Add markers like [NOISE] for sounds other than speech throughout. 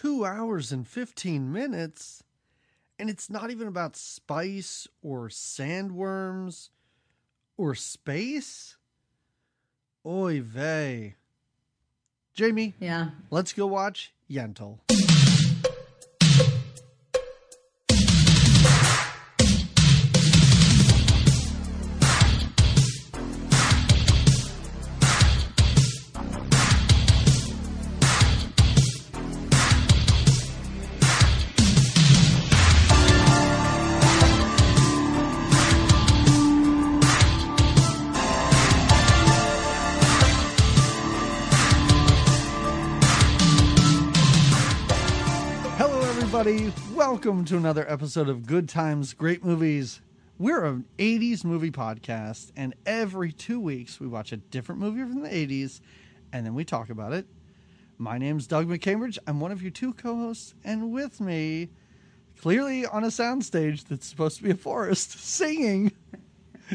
two hours and 15 minutes, and it's not even about spice or sandworms or space. Oy vey. Jamie, Yeah. let's go watch Yentl. Welcome to another episode of Good Times, Great Movies. We're an 80s movie podcast, and every two weeks we watch a different movie from the 80s and then we talk about it. My name's Doug McCambridge. I'm one of your two co hosts, and with me, clearly on a soundstage that's supposed to be a forest, singing,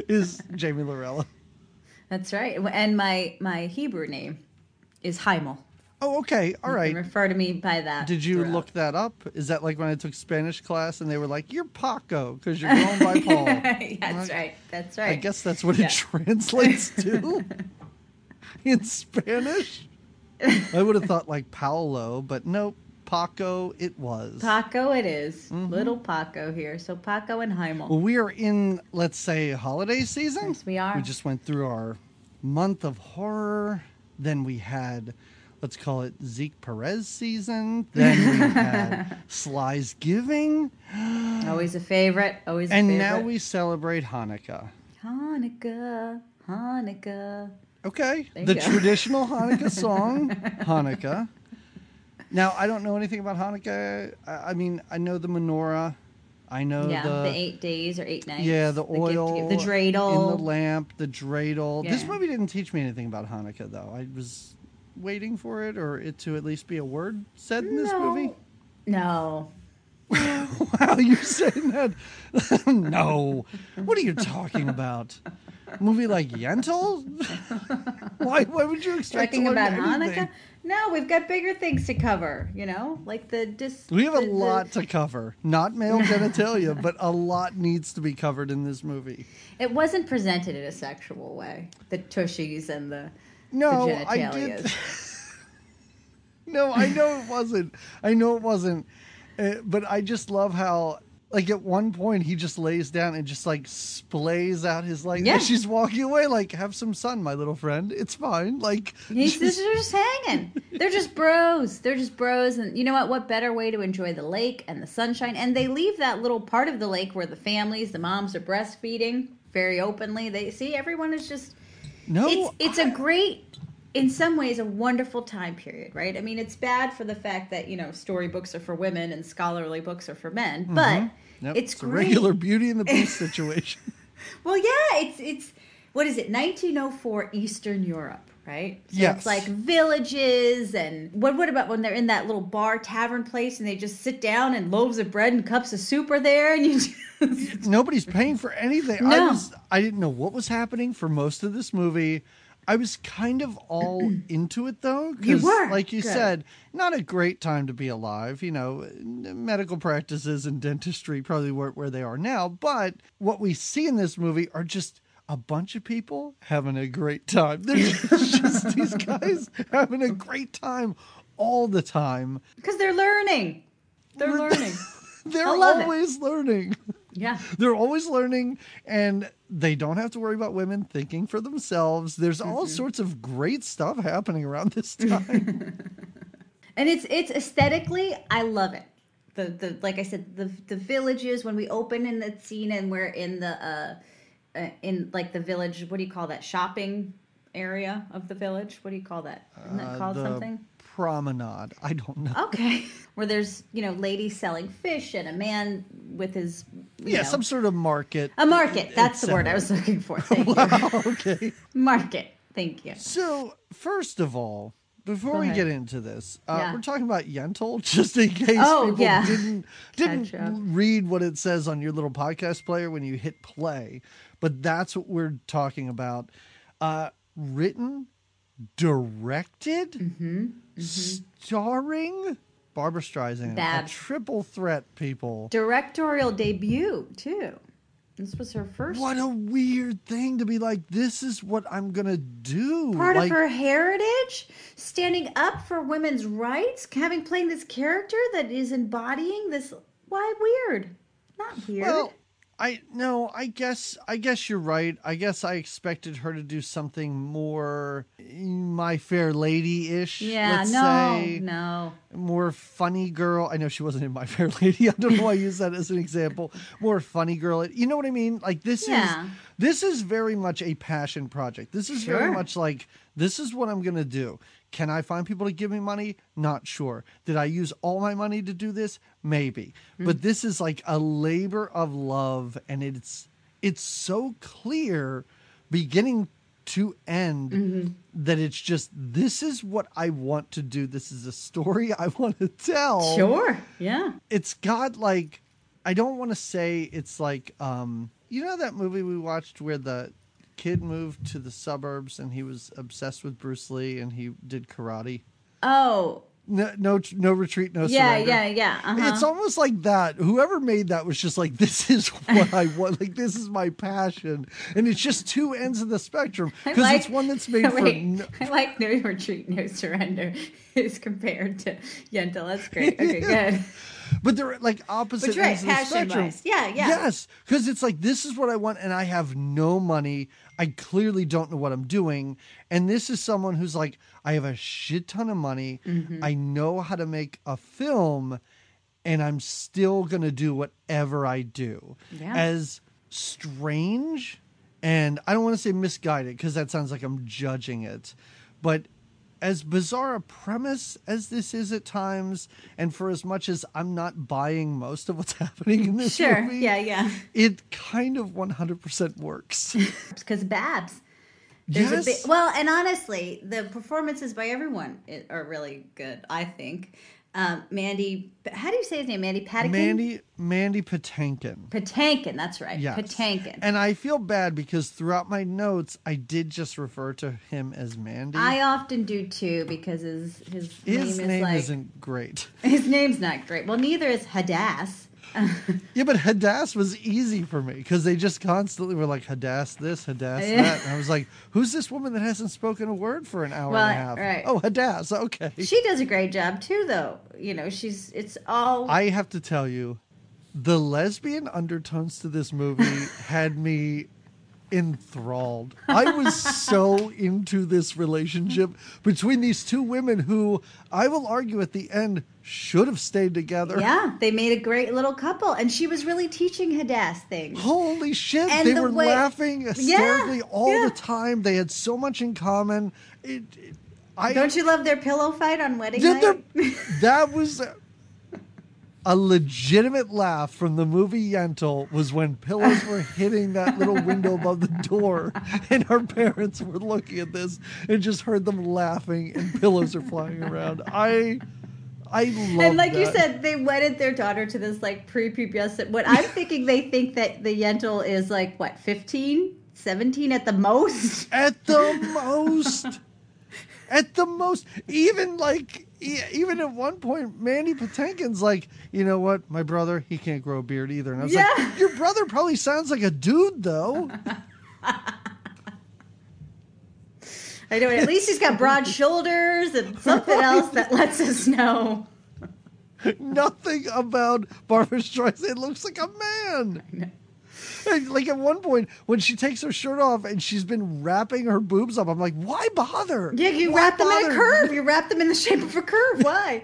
is Jamie Lorella. That's right. And my my Hebrew name is Heimel. Oh, okay. All right. can refer to me by that. Did you throughout. look that up? Is that like when I took Spanish class and they were like, "You're Paco because you're [LAUGHS] going by Paul"? [LAUGHS] That's right. That's right. I guess that's what Yeah. it translates to [LAUGHS] in Spanish. I would have thought like Paolo, but nope, Paco it was. Paco it is. Mm-hmm. Little Paco here. So Paco and Heimel. well, we are in, let's say, holiday season. Yes, we are. We just went through our month of horror. Then we had, let's call it Zeke Perez season. Then we had [LAUGHS] Sly's Giving. Always a favorite. Always a And favorite. now we celebrate Hanukkah. Hanukkah. Hanukkah. Okay. There the traditional Hanukkah [LAUGHS] song, Hanukkah. Now, I don't know anything about Hanukkah. I, I mean, I know the menorah. I know yeah, the, the, eight days or eight nights. yeah, the, gift oil, gift- the dreidel. in the lamp, the dreidel. This movie didn't teach me anything about Hanukkah, though. I was waiting for it or it to at least be a word said in this No. movie. No. [LAUGHS] Wow, you're saying that? [LAUGHS] no. What are you talking about? A movie like Yentl? [LAUGHS] why? Why would you expect Talking about anything? Hanukkah? No, we've got bigger things to cover, you know? Like the dis We have a the- the- lot to cover. Not male genitalia, but a lot needs to be covered in this movie. It wasn't presented in a sexual way. The tushies and the No, I did. [LAUGHS] no, I know it wasn't. I know it wasn't. Uh, but I just love how, like, at one point he just lays down and just like splays out his like. Yeah. she's walking away, like, have some sun, my little friend. It's fine. Like, He's [LAUGHS] just- they're just hanging. They're just bros. They're just bros. And you know what? What better way to enjoy the lake and the sunshine? And they leave that little part of the lake where the families, the moms are breastfeeding very openly. They see everyone is just no, it's it's a great in some ways a wonderful time period right i mean it's bad for the fact that you know storybooks are for women and scholarly books are for men mm-hmm. but Yep, it's, a great. regular Beauty and the Beast [LAUGHS] situation. well yeah it's it's what is it 1904 eastern europe right so Yes. it's like villages and what what about when they're in that little bar tavern place and they just sit down and loaves of bread and cups of soup are there and you [LAUGHS] just Nobody's paying for anything. I No. was I didn't know what was happening for most of this movie. I was kind of all [CLEARS THROAT] into it though. 'cause, You were. like you Good. said, not a great time to be alive. You know, medical practices and dentistry probably weren't where they are now. But what we see in this movie are just a bunch of people having a great time. They're [LAUGHS] just these guys having a great time all the time. because they're learning they're learning [LAUGHS] They're I it. always learning. Yeah They're always learning, and they don't have to worry about women thinking for themselves. There's all Mm-hmm. sorts of great stuff happening around this [LAUGHS] time. and it's it's aesthetically i love it the the like i said the the villages when we open in the scene and we're in the uh, uh in like the village what do you call that shopping area of the village what do you call that isn't that Uh, called the something Promenade. I don't know. okay [LAUGHS] where there's you know ladies selling fish and a man with his you yeah, know, some sort of market. a market that's the word i was looking for [LAUGHS] thank you Wow, okay. market thank you So, first of all, before we get into this, uh, Yeah. we're talking about Yentl, [LAUGHS] just in case Oh, people yeah. didn't didn't read what it says on your little podcast player when you hit play. But that's what we're talking about. Uh, written, directed, Mm-hmm. Mm-hmm. starring Barbra Streisand, triple threat, people. Directorial debut too. This was her first What a weird thing to be like. This is what I'm gonna do. part like, of her heritage, standing up for women's rights, having playing this character that is embodying this. Why weird? Not weird. Well, I no, I guess I guess you're right. I guess I expected her to do something more My Fair Lady ish. yeah, let's no, say. no. more funny girl. I know she wasn't in My Fair Lady. [LAUGHS] I don't know why I use that as an example. More funny girl. You know what I mean? Like this Yeah. is this is very much a passion project. This is very much like this is what I'm going to do. Can I find people to give me money? Not sure. Did I use all my money to do this? Maybe. Hmm. But this is like a labor of love and it's it's so clear beginning to end Mm-hmm. that it's just this is what I want to do. This is a story I [LAUGHS] want to tell. Sure. Yeah. It's got like I don't want to say it's like um you know that movie we watched where the kid moved to the suburbs and he was obsessed with Bruce Lee and he did karate. Oh. No no no retreat no Yeah. surrender. Yeah. Yeah. Uh-huh. It's almost like that. Whoever made that was just like, [LAUGHS] this is what I want. Like, this is my passion. And it's just two ends of the spectrum. Because like- it's one that's made [LAUGHS] for. No- I like no retreat, no surrender [LAUGHS] is compared to Yentl. That's great. Okay, good. But they're like opposite But right, ends of the spectrum. passion-wise. Yeah, yeah. Yes. Because it's like, this is what I want, and I have no money. I clearly don't know what I'm doing. And this is someone who's like, I have a shit ton of money. Mm-hmm. I know how to make a film, and I'm still to do whatever I do. Yeah. As strange, and I don't want to say misguided because that sounds like I'm judging it, but as bizarre a premise as this is at times, and for as much as I'm not buying most of what's [LAUGHS] happening in this Sure. movie, Yeah, yeah. it kind of 100% works. [LAUGHS] Because Babs. There's yes. big, well, and honestly, the performances by everyone are really good. I think. Um, Mandy, how do you say his name? Mandy Patinkin. Mandy Mandy Patinkin. Patinkin. That's right. Yes. Patinkin. And I feel bad because throughout my notes, I did just refer to him as Mandy. I often do too because his his, His name, name is like isn't great. [LAUGHS] his name's not great. Well, neither is Hadass. Yeah, but Hadass was easy for me because they just constantly were like Hadass this, Hadass Yeah. that, and I was like, "Who's this woman that hasn't spoken a word for an hour Well, and a half?" right. Oh, Hadass. Okay. She does a great job too, though. You know, she's it's all I have to tell you, the lesbian undertones to this movie [LAUGHS] had me enthralled. I was so into this relationship between these two women who I will argue at the end should have stayed together. yeah. They made a great little couple, and she was really teaching Hadass things. Holy shit, And they the were way- laughing hysterically all yeah. the time. They had so much in common. It, it- I Don't you love their pillow fight on wedding night? there- [LAUGHS] that was a legitimate laugh from the movie Yentl was when pillows were hitting that little window above the door [LAUGHS] and our parents were looking at this and just heard them laughing and pillows are flying around. I I love and like you said, they wedded their daughter to this like prepubescent. What I'm [LAUGHS] thinking, they think that the Yentl is like what 15, 17 at the most. [LAUGHS] at the most [LAUGHS] at the most even like even at one point mandy patinkin's like you know what my brother he can't grow a beard either and i was Yeah. like your brother probably sounds like a dude though I know. At least he's got broad shoulders and something else that lets us know. nothing about barbra streisand It looks like a man like at one point when she takes her shirt off and she's been wrapping her boobs up i'm like why bother Yeah, you Why wrap them in a curve. You wrap them in the shape of a curve. Why?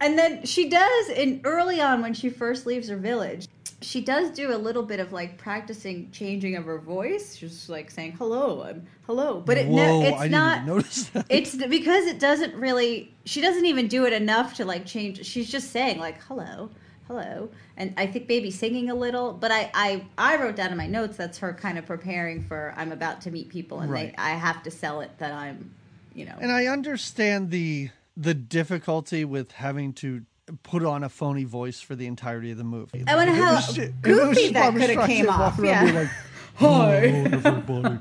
and then she does in early on when she first leaves her village. She does do a little bit of like practicing changing of her voice. She's like saying hello, I'm hello, but it no, Whoa, it's I didn't not. notice that. [LAUGHS] It's because it doesn't really. She doesn't even do it enough to like change. She's just saying like hello, hello, and I think maybe singing a little. But I I I wrote down in my notes that's her kind of preparing for I'm about to meet people and Right. they I have to sell it that I'm, you know. And I understand the the difficulty with having to put on a phony voice for the entirety of the movie. I wonder how was ju- if it goofy was that coulda came off, walking around being yeah. like, [LAUGHS] Hi. "Hello,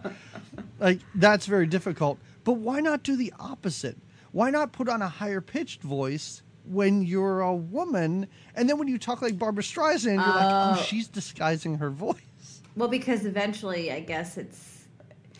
like that's very difficult. But why not do the opposite? Why not put on a higher pitched voice when you're a woman, and then when you talk like Barbra Streisand, you're like, oh, Oh. she's disguising her voice. Well, because eventually, I guess it's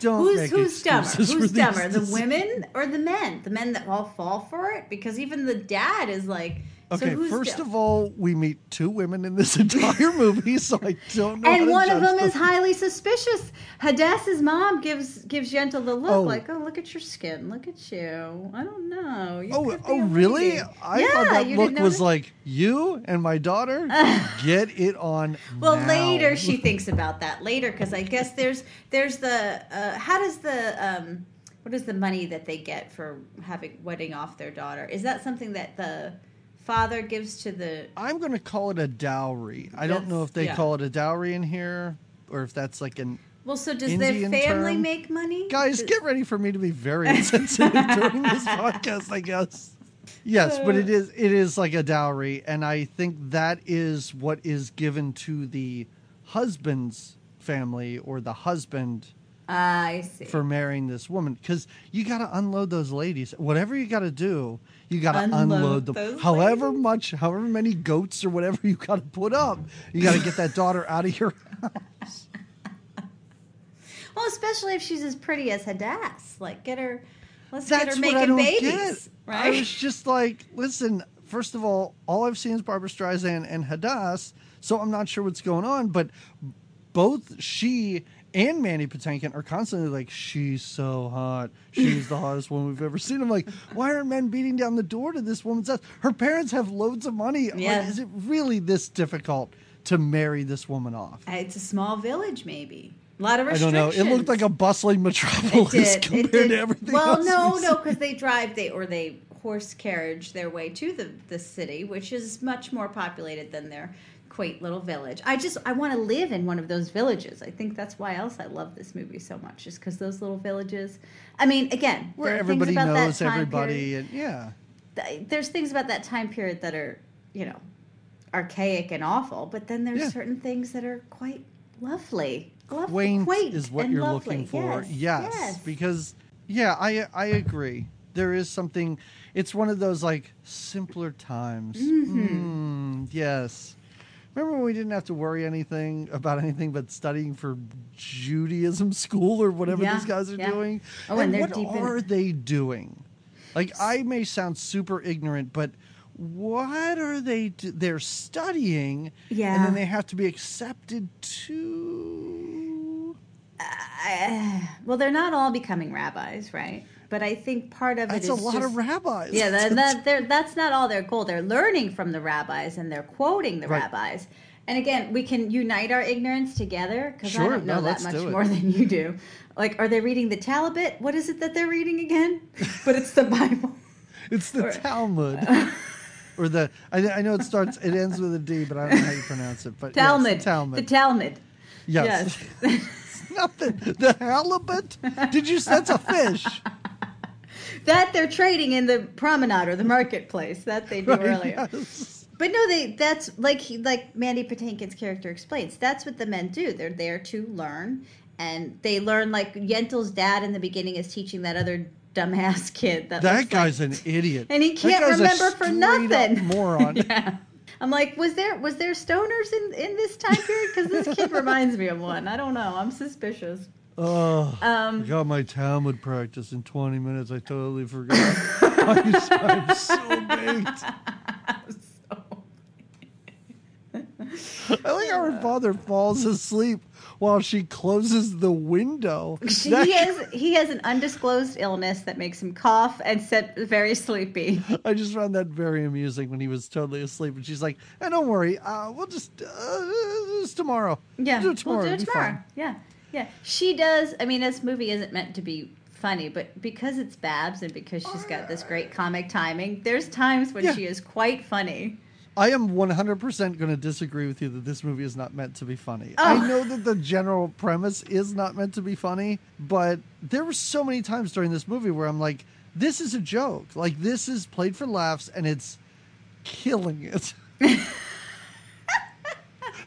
Don't who's who's dumber? Who's dumber, the women or the men? The men that all fall for it because even the dad is like. So Okay, who's first dumb? of all, we meet two women in this [LAUGHS] entire movie, so I don't know. and one of judge them is highly suspicious. Hadassah's mom gives gives Yentl the look, Oh. like, "Oh, look at your skin, look at you. I don't know. You Oh, oh, really? lady." I yeah, thought that look was like you and my daughter. [LAUGHS] get it on. Well, now." later she [LAUGHS] thinks about that later because I guess there's there's the uh, how does the um, what is the money that they get for having wedding off their daughter? Is that something that the father gives to the? I'm going to call it a dowry. I don't know if they yeah. call it a dowry in here or if that's like an. Well, so does Indian their family term? make money? Guys, Does- get ready for me to be very insensitive [LAUGHS] during this podcast. I guess. Yes, but it is it is like a dowry, and I think that is what is given to the husband's family or the husband I see. for marrying this woman because you got to unload those ladies. Whatever you got to do, you got to Unload unload, them. However ladies? much, however many goats or whatever you got to put up, you got to get that daughter out of your. House. [LAUGHS] well, especially if she's as pretty as Hadass. Like, get her. Let's That's get her making babies, get. right? I was just like, listen. First of all, all I've seen is Barbra Streisand and Hadass, so I'm not sure what's going on. But both she and Mandy Patinkin are constantly like, "She's so hot. She's the hottest one we've ever seen." I'm like, why aren't men beating down the door to this woman's house? Her parents have loads of money. I'm like, is it really this difficult to marry this woman off? Uh, it's a small village, maybe. A lot of I don't know. It looked like a bustling metropolis [LAUGHS] compared to everything well, no, we've no, because they drive they or they horse carriage their way to the the city, which is much more populated than their quaint little village. I just I want to live in one of those villages. I think that's why else I love this movie so much, is because those little villages. I mean, again, Where everybody knows everybody, period- and yeah. th- there's things about that time period that are, you know, archaic and awful, but then there's Yeah. certain things that are quite lovely. Lov- quaint, quaint is what and you're lovely. looking for. Yes, Yes, yes. because yeah, I I agree. There is something. It's one of those like simpler times. Mm-hmm. Mm, yes. Remember when we didn't have to worry anything about anything but studying for Judaism school or whatever Yeah, these guys are yeah. doing? Oh, and they're what deep in- are they doing? Like I may sound super ignorant, but what are they? Do- they're studying, yeah, and then they have to be accepted to. I, well, they're not all becoming rabbis, right? But I think part of it That's is a lot just, of rabbis. Yeah, that, that, they're, that's not all their goal. They're learning from the rabbis and they're quoting the Right. rabbis. And again, we can unite our ignorance together because I don't know no, that much more than you do. Like, are they reading the Talmud? What is it that they're reading again? [LAUGHS] but it's the Bible. [LAUGHS] It's the Or- Talmud. [LAUGHS] or the I, I know it starts it ends with a D, but I don't know how you pronounce it. But yes, Talmud. the Talmud. The Talmud. yes. Yes. Nothing. The halibut? Did you that's a fish. That they're trading in the promenade or the marketplace. That they do Right, earlier. yes. But no, they that's like he, like Mandy Patinkin's character explains. That's what the men do. They're there to learn, and they learn like Yentl's dad in the beginning is teaching that other dumbass kid that That guy's like, an idiot. and he can't remember for nothing. [LAUGHS] moron. yeah. I'm like, was there was there stoners in in this time period? Because this kid [LAUGHS] reminds me of one. I don't know. I'm suspicious. Oh, I Um, got my Talmud practice in 20 minutes. I totally forgot. I'm, [LAUGHS] I'm so baked. I like how her father falls asleep while she closes the window. She, That- he has he has an undisclosed illness that makes him cough and set very sleepy. [LAUGHS] I just found that very amusing when he was totally asleep, and she's like, "Eh, "Don't worry, uh, we'll just uh, tomorrow. Yeah, we'll do it tomorrow. We'll do it tomorrow. Yeah, yeah. She does. I mean, this movie isn't meant to be funny, but because it's Babs and because she's got this great comic timing, there's times when Yeah. she is quite funny. I am 100% going to disagree with you that this movie is not meant to be funny. Oh. I know that the general premise is not meant to be funny, but there were so many times during this movie where I'm like, this is a joke. Like, this is played for laughs and it's killing it. [LAUGHS]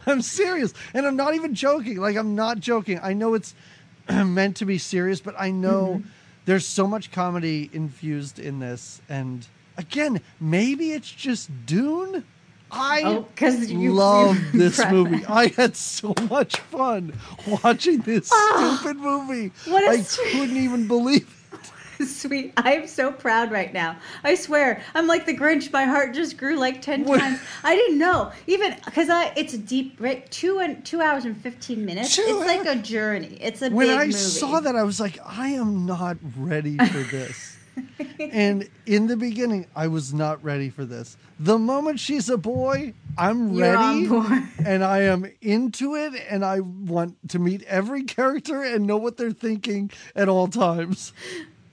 [LAUGHS] I'm serious. And I'm not even joking. Like, I'm not joking. I know it's [CLEARS THROAT] meant to be serious, but I know Mm-hmm. there's so much comedy infused in this. And again, maybe it's just Dune. I Oh, 'cause you- love you [LAUGHS] this movie. I had so much fun watching this stupid movie. What a I sweet- couldn't even believe it. [LAUGHS] Sweet. I am so proud right now. I swear. I'm like the Grinch. My heart just grew like 10 What- times. I didn't know. Even because I it's deep right 2 and 2 hours and 15 minutes. Two it's like a journey. It's a When big I movie. saw that, I was like, I am not ready for this. [LAUGHS] and in the beginning, I was not ready for this. The moment she's a boy, I'm You're ready. [LAUGHS] and I am into it, and I want to meet every character and know what they're thinking at all times.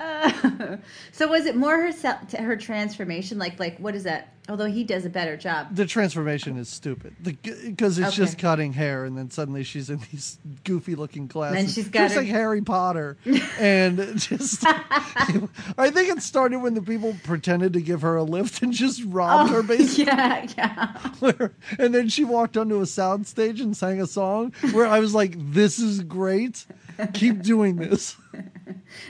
[LAUGHS] so was it more her se- her transformation like like what is that? Although he does a better job. The transformation is stupid because it's just cutting hair, and then suddenly she's in these goofy looking glasses. and she's got just her- like Harry Potter, [LAUGHS] and just I think it started when the people pretended to give her a lift and just robbed her oh, [LAUGHS] basically. Oh, yeah, yeah. And then she walked onto a soundstage and sang a song where I was like, "This is great. Keep doing this." [LAUGHS]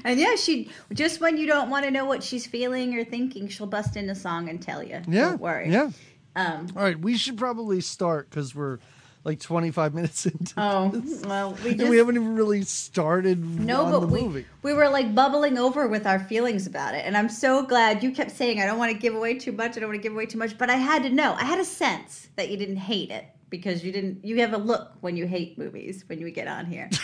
And yeah, she just when you don't want to know what she's feeling or thinking, she'll bust in a song and tell you. Yeah, Don't worry. yeah. Um All right, we should probably start because we're like 25 minutes [LAUGHS] into oh, this. well, we and just we haven't even really started No, but we, movie. we were like bubbling over with our feelings about it. And I'm so glad you kept saying, I don't want to give away too much. I don't want to give away too much. But I had to know. I had a sense that you didn't hate it because you didn't, you have a look when you hate movies when you get on here. [LAUGHS]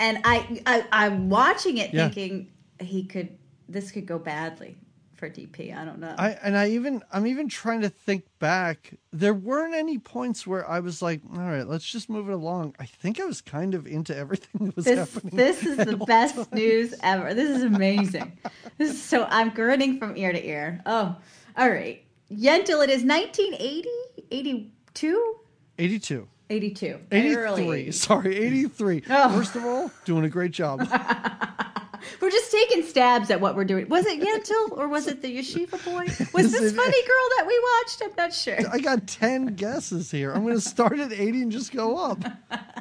and I, I, I'm watching it Yeah. thinking he could, this could go badly for DP. I don't know. I and I even I'm even trying to think back. There weren't any points where I was like, "All right, let's just move it along." I think I was kind of into everything that was this, happening. this is the best times. news ever. This is amazing. this is so I'm grinning from ear to ear. Oh, all right. Yentl, it is 1980, 82, 82. 82. 83. Early. Sorry, 83. [LAUGHS] Oh. First of all, doing a great job. [LAUGHS] We're just taking stabs at what we're doing. Was it Yentl or was it the Yeshiva boy? Was this funny girl that we watched? I'm not sure. I got 10 guesses here. I'm going to start at 80 and just go up. [LAUGHS]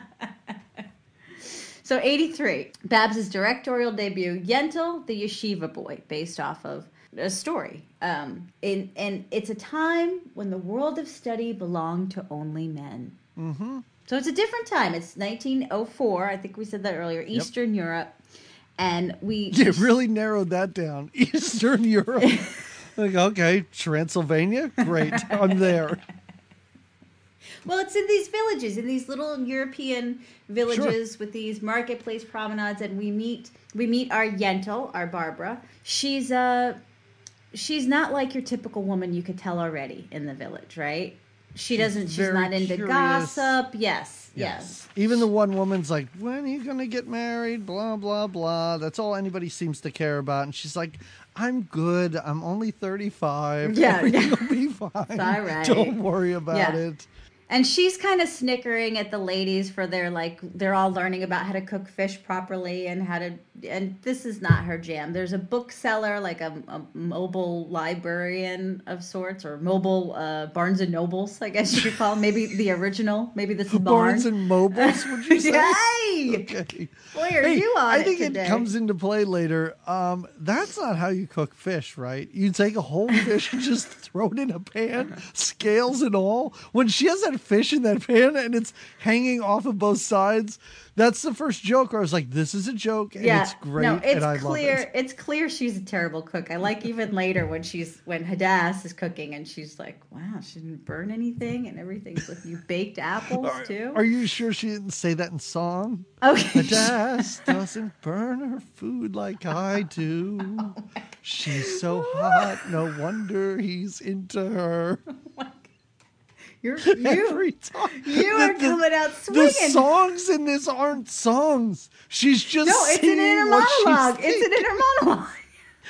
So 83, Babs' directorial debut, Yentl, the Yeshiva Boy, based off of a story. Um, in, and it's a time when the world of study belonged to only men. Mm-hmm. So it's a different time. It's 1904. I think we said that earlier. Eastern Europe. And we. [LAUGHS] You really narrowed that down. [LAUGHS] Eastern Europe. [LAUGHS] like, okay, Transylvania? Great. I'm there. Well, it's in these villages, in these little European villages with these marketplace promenades, and we meet we meet our Yentl, our Barbara. She's uh she's not like your typical woman you could tell already in the village, right? She doesn't she's very not into curious. gossip. Yes, yes. Even the one woman's like, when are you going to get married? Blah, blah, blah. That's all anybody seems to care about. And she's like, I'm good. I'm only 35. Yeah, Everything will be fine. all right. [LAUGHS] Don't worry about Yeah. it. And she's kind of snickering at the ladies for their like they're all learning about how to cook fish properly and how to and this is not her jam. There's a bookseller like a, a mobile librarian of sorts or mobile uh, Barnes and Nobles, I guess you could call 'em. maybe the original, maybe this is [LAUGHS] Barnes Barn. and Mobiles, would you say? [LAUGHS] Hey! Okay. Boy, are Hey, you on I it think today. it comes into play later. Um, that's not how you cook fish, right? You take a whole fish and [LAUGHS] just throw it in a pan, scales and all. When she has that fish in that [LAUGHS] pan and it's hanging off of both sides, that's the first joke where I was like, "This is a joke, and yeah, it's great, no, it's and I clear. love it." It's clear she's a terrible cook. I like even later when she's when Hadass is cooking and she's like, "Wow, she didn't burn anything, and everything's like you baked [LAUGHS] apples Are, too." are you sure she didn't say that in song? okay? [LAUGHS] Hadass doesn't burn her food like I do. Oh She's so hot, no wonder he's into her. Oh You're [LAUGHS] you Every time. you are The- coming out swinging. The songs in this aren't songs. She's just no, it's an inner monologue. It's an inner [LAUGHS] monologue.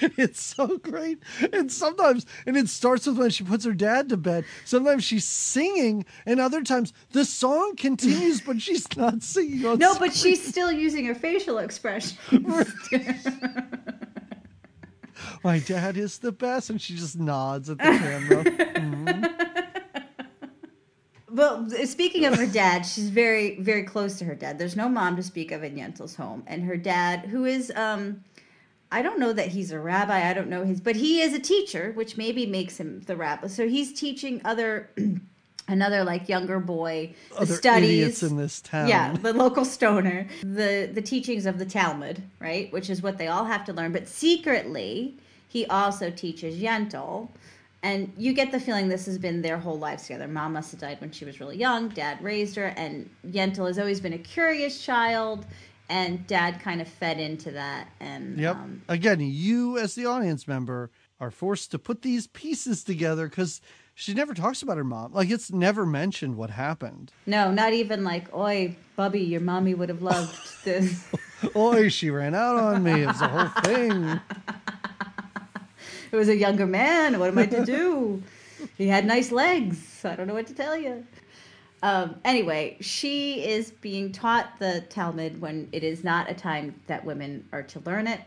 It's so great. And sometimes, and it starts with when she puts her dad to bed. Sometimes she's singing, and other times the song continues, but she's not singing. No, but she's still using her facial expression. [LAUGHS] my dad is the best, and she just nods at the camera. Well, speaking of her [LAUGHS] dad, she's very, very close to her dad. There's no mom to speak of in Yentl's home, and her dad, who is, um, I don't know that he's a rabbi. I don't know his, but he is a teacher, which maybe makes him the rabbi. So he's teaching other, [CLEARS THROAT] another like younger boy the Other studies idiots in this town. yeah, the local stoner, the the teachings of the Talmud, right, which is what they all have to learn. But secretly, he also teaches Yentl, and you get the feeling this has been their whole lives together. Mom must have died when she was really young. Dad raised her, and Yentl has always been a curious child, and Dad kind of fed into that. And Yep. um, Again, you as the audience member are forced to put these pieces together because she never talks about her mom. Like it's never mentioned what happened. no, not even like, "Oi, Bubby, your mommy would have loved [LAUGHS] this." Oi, she ran out on me. It's a whole thing. [LAUGHS] it [LAUGHS] was a younger man. What am I to do? he had nice legs. I don't know what to tell you. Um, anyway, she is being taught the Talmud when it is not a time that women are to learn it.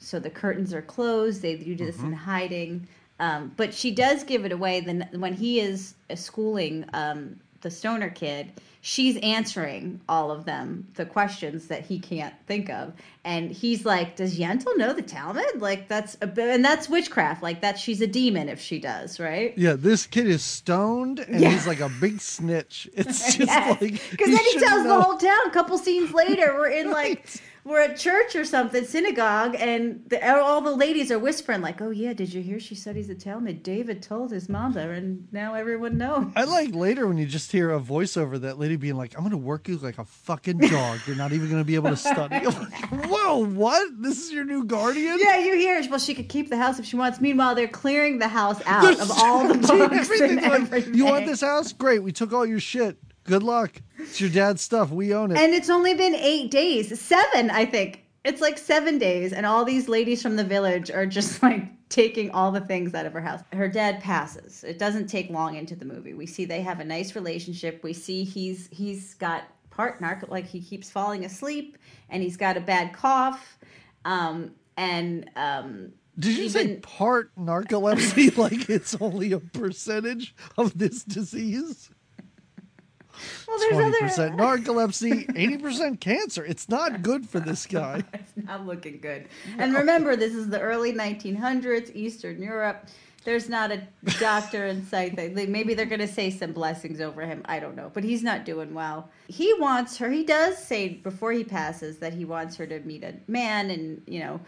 So the curtains are closed. They do this in hiding. Um, but she does give it away. Then when he is schooling um, the stoner kid, she's answering all of them, the questions that he can't think of, and he's like, "Does Yentl know the Talmud? Like that's a and that's witchcraft. Like that she's a demon if she does, right?" Yeah, this kid is stoned and Yeah. he's like a big snitch. It's [LAUGHS] just like because then he tells know. the whole town. A couple scenes later, we're in [LAUGHS] like we're at church or something, synagogue, and the, all the ladies are whispering like, "Oh yeah, did you hear she studies the Talmud? David told his mother, and now everyone knows." I like later when you just hear a voiceover that lady being like, "I'm going to work you like a fucking dog. You're not even going to be able to study." Like, Whoa, what? This is your new guardian? Yeah, you hear. Well, she could keep the house if she wants. Meanwhile, they're clearing the house out of all the [LAUGHS] books everything, and like, everything. You want this house? Great. We took all your shit. Good luck. It's your dad's stuff. We own it. And it's only been eight days, seven, I think. It's like seven days, and all these ladies from the village are just [LAUGHS] like taking all the things out of her house. Her dad passes. It doesn't take long into the movie. We see they have a nice relationship. We see he's he's got part narc, like he keeps falling asleep, and he's got a bad cough, um, and um, Did you say part narcolepsy? [LAUGHS] like it's only a percentage of this disease? Well, there's Twenty other. percent narcolepsy, eighty percent cancer. It's not good for this [LAUGHS] guy. It's not looking good. And remember, this is the early 1900s, Eastern Europe. There's not a doctor in sight. Maybe they're going to say some blessings over him. I don't know. But he's not doing well. He wants her, he does say before he passes that he wants her to meet a man and, you know,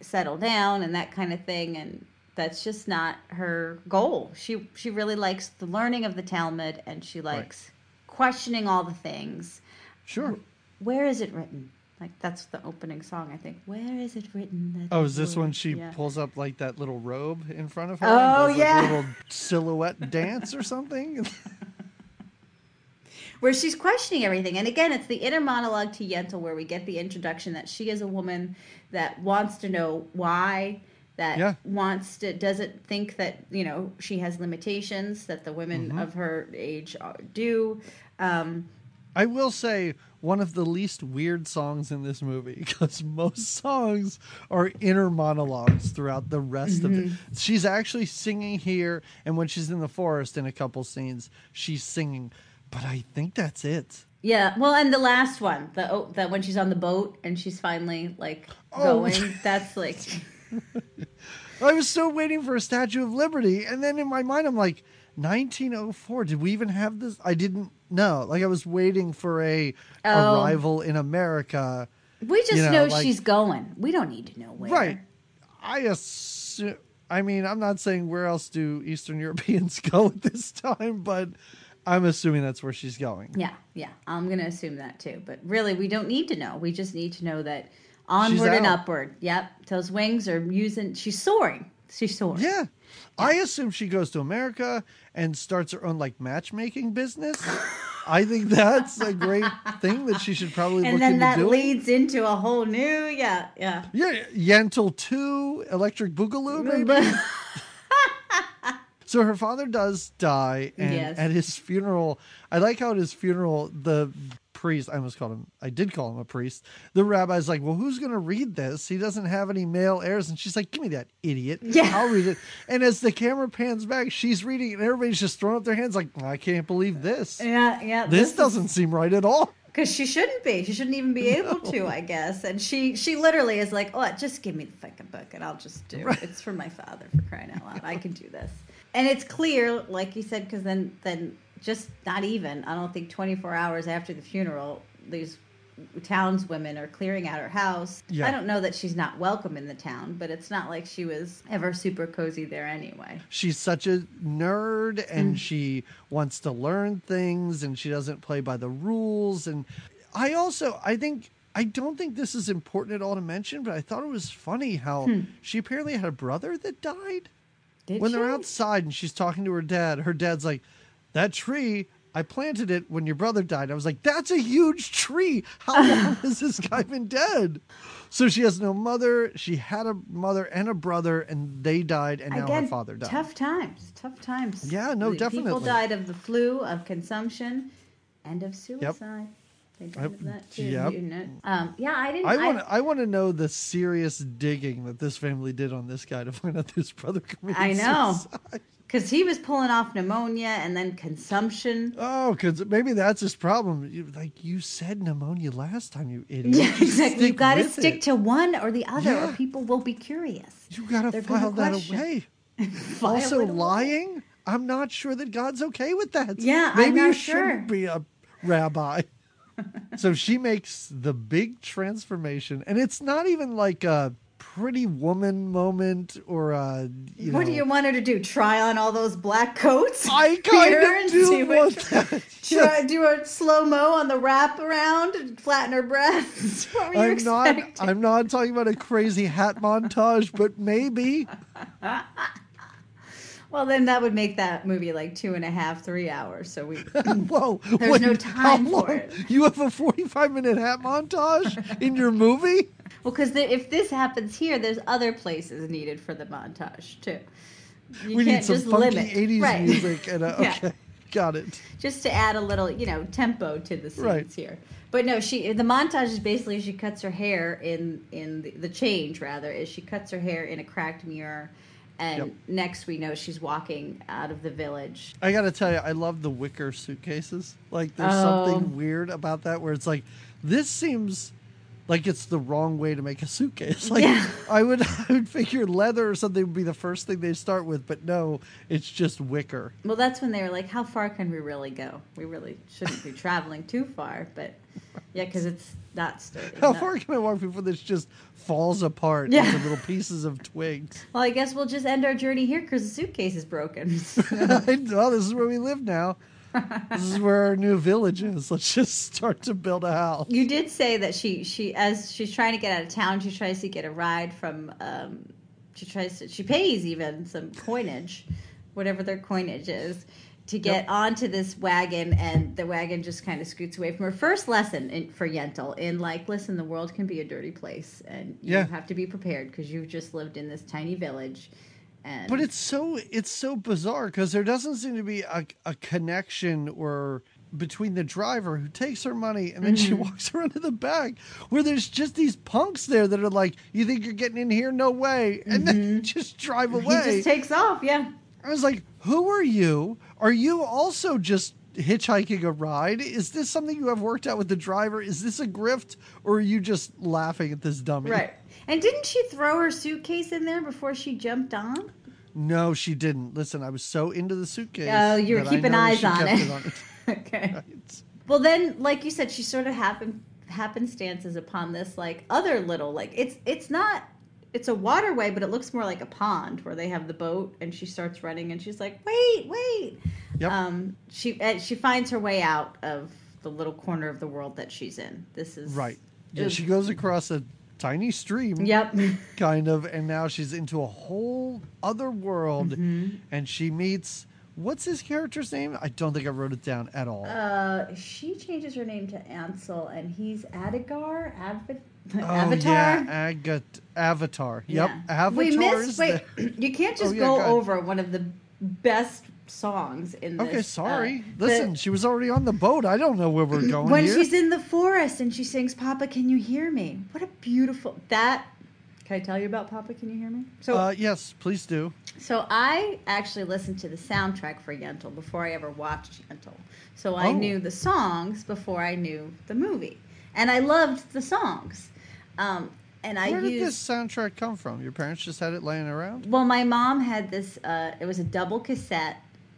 settle down and that kind of thing. And that's just not her goal. She, she really likes the learning of the Talmud and she likes questioning all the things Sure. where is it written? Like that's the opening song, I think. Where is it written? That Oh, is this when she yeah. pulls up like that little robe in front of her? Oh, does, like, yeah. a little silhouette dance or something. [LAUGHS] [LAUGHS] where she's questioning everything. And again, it's the inner monologue to Yentl where we get the introduction that she is a woman that wants to know why, that Yeah. wants to doesn't think that you know she has limitations that the women Mm-hmm. of her age uh, do. Um, I will say one of the least weird songs in this movie [LAUGHS] because most songs are inner monologues throughout the rest of it. Mm-hmm. She's actually singing here, and when she's in the forest in a couple scenes, she's singing. But I think that's it. yeah, well, and the last one, the oh, that when she's on the boat and she's finally like Oh. going, [LAUGHS] that's like I was still waiting for a Statue of Liberty, and then in my mind, I'm like, 1904. Did we even have this? I didn't know. Like I was waiting for a Oh. arrival in America. we just You know, know, like- she's going. We don't need to know where. Right. I assume. I mean, I'm not saying where else do Eastern [LAUGHS] Europeans go at this time, but I'm assuming that's where she's going. Yeah, yeah. I'm going to assume that too. But really, we don't need to know. We just need to know that onward and upward. Yep. Those wings are using, she's soaring. She's soaring. Yeah. I assume she goes to America and starts her own like matchmaking business. I think that's a great thing that she should probably And look then into that doing. leads into a whole new, yeah, yeah. yeah, Yentl 2, Electric Boogaloo, maybe. [LAUGHS] So her father does die, and Yes. at his funeral, I like how at his funeral, the priest, I almost called him, I did call him a priest. The rabbi's like, Well, who's going to read this? He doesn't have any male heirs. And she's like, Give me that idiot. Yeah. [LAUGHS] I'll read it. And as the camera pans back, she's reading it, and everybody's just throwing up their hands like, I can't believe this. yeah, yeah. This is- doesn't seem right at all. because she shouldn't be. She shouldn't even be [LAUGHS] able to, I guess. And she she literally is like, "Oh, just give me the fucking book, and I'll just do Right. it. It's for my father, for crying out loud. I can do this." And it's clear, like you said, because then then just not even. I don't think 24 hours after the funeral, these townswomen are clearing out her house. Yeah. I don't know that she's not welcome in the town, but it's not like she was ever super cozy there anyway. she's such a nerd Mm. and she wants to learn things and she doesn't play by the rules and i also i think i don't think this is important at all to mention but i thought it was funny how she apparently had a brother that died Hmm. Did when she? they're outside and she's talking to her dad her dad's like that tree I planted it when your brother died. I was like, that's a huge tree. How long [LAUGHS] has this guy been dead? So she has no mother. She had a mother and a brother, and they died, and now Again, her father died. tough times. Tough times. Yeah, no, People definitely. died of the flu, of consumption, and of suicide. They died Yep. of that too. Yep. Um, yeah, I didn't. I want I want to know the serious digging that this family did on this guy to find out his brother committed I know. suicide. Because he was pulling off pneumonia and then consumption. Oh, because maybe that's his problem. You, like you said, pneumonia last time, you idiot. Yeah, exactly. You got to stick it. to one or the other, or people will be curious. You got to file that question. away. [LAUGHS] [LAUGHS] File also, away. lying. I'm not sure that God's okay with that. Yeah, I'm maybe you not shouldn't be a rabbi. [LAUGHS] so she makes the big transformation, and it's not even like a pretty woman moment or a you what do you want her to do? Try on all those black coats? [LAUGHS] I kind of do what- want that. [LAUGHS] Try, do a slow mo on the wrap around and flatten her breasts. [LAUGHS] What were you I'm not. I'm not talking about a crazy hat montage, but maybe. Well, then that would make that movie like two and a half, three hours. So we. [LAUGHS] Whoa! [LAUGHS] There's no time for it. You have a 45 minute hat montage in your movie? [LAUGHS] Well, because if this happens here, there's other places needed for the montage too. You we need can't some just funky limit. 80s right. music and a, Yeah. okay, got it. just to add a little, you know, tempo to the scenes Right. here. But no, she the montage is basically she cuts her hair in in the, the change rather is she cuts her hair in a cracked mirror, and Yep. next we know she's walking out of the village. I gotta tell you, I love the wicker suitcases. Like, there's Oh. something weird about that where it's like, this seems like it's the wrong way to make a suitcase. [LAUGHS] Like, Yeah. I would, [LAUGHS] I would figure leather or something would be the first thing they start with, but no, it's just wicker. Well, that's when they were like, "How far can we really go? We really shouldn't be traveling too far." But yeah, because it's not sturdy. How no. far can I walk before this just falls apart Yeah. into little pieces of twigs? Well, I guess we'll just end our journey here because the suitcase is broken. [LAUGHS] well, this is where we live now. This is where our new village is. Let's just start to build a house. You did say that she she as she's trying to get out of town, she tries to get a ride from. Um, she tries to she pays even some coinage, whatever their coinage is, to get onto this wagon, and the wagon just kind of scoots away from her. First lesson in, for Yentl in like, listen, the world can be a dirty place, and you Yeah. have to be prepared because you've just lived in this tiny village. And But it's so it's so bizarre because there doesn't seem to be a, a connection or between the driver who takes her money and then she Mm-hmm. walks around to the back where there's just these punks there that are like, "You think you're getting in here? No way!" and then [LAUGHS] just drive Mm-hmm. he just takes off. Yeah. I was like, "Who are you? Are you also just hitchhiking a ride? Is this something you have worked out with the driver? Is this a grift, or are you just laughing at this dummy?" Right. And didn't she throw her suitcase in there before she jumped on? No, she didn't. Listen, I was so into the suitcase. Oh, you were keeping eyes on kept it. on [LAUGHS] okay. Right. Well, then, like you said, she sort of happened happenstances upon this like other little like it's it's not it's a waterway, but it looks more like a pond where they have the boat, and she starts running, and she's like, "Wait, wait!" Yep. Um, she uh, she finds her way out of the little corner of the world that she's in. This is Right. Yeah, she goes across a tiny stream, Yep. [LAUGHS] kind of, and now she's into a whole other world, Mm-hmm. and she meets what's his character's name? I don't think I wrote it down at all. Uh, she changes her name to Anshel, and he's Adigar, [LAUGHS] Oh Avatar. yeah, Agat- Avatar. Yep, Yeah. Avatar. We is missed. Wait, the- [CLEARS THROAT] you can't just Oh, yeah, go go over one of the best songs in this. Okay, sorry. uh, the- Listen, she was already on the boat. I don't know where we're [CLEARS THROAT] going when here. she's in the forest and she sings "Papa, can you hear me?" What a beautiful that. Can I tell you about Papa? Can you hear me? So, Uh, yes, please do. so I actually listened to the soundtrack for Yentl before I ever watched Yentl. So I Oh. knew the songs before I knew the movie, and I loved the songs. Um, and I Where did used this soundtrack come from? Your parents just had it laying around? well, my mom had this. Uh, it was a double cassette.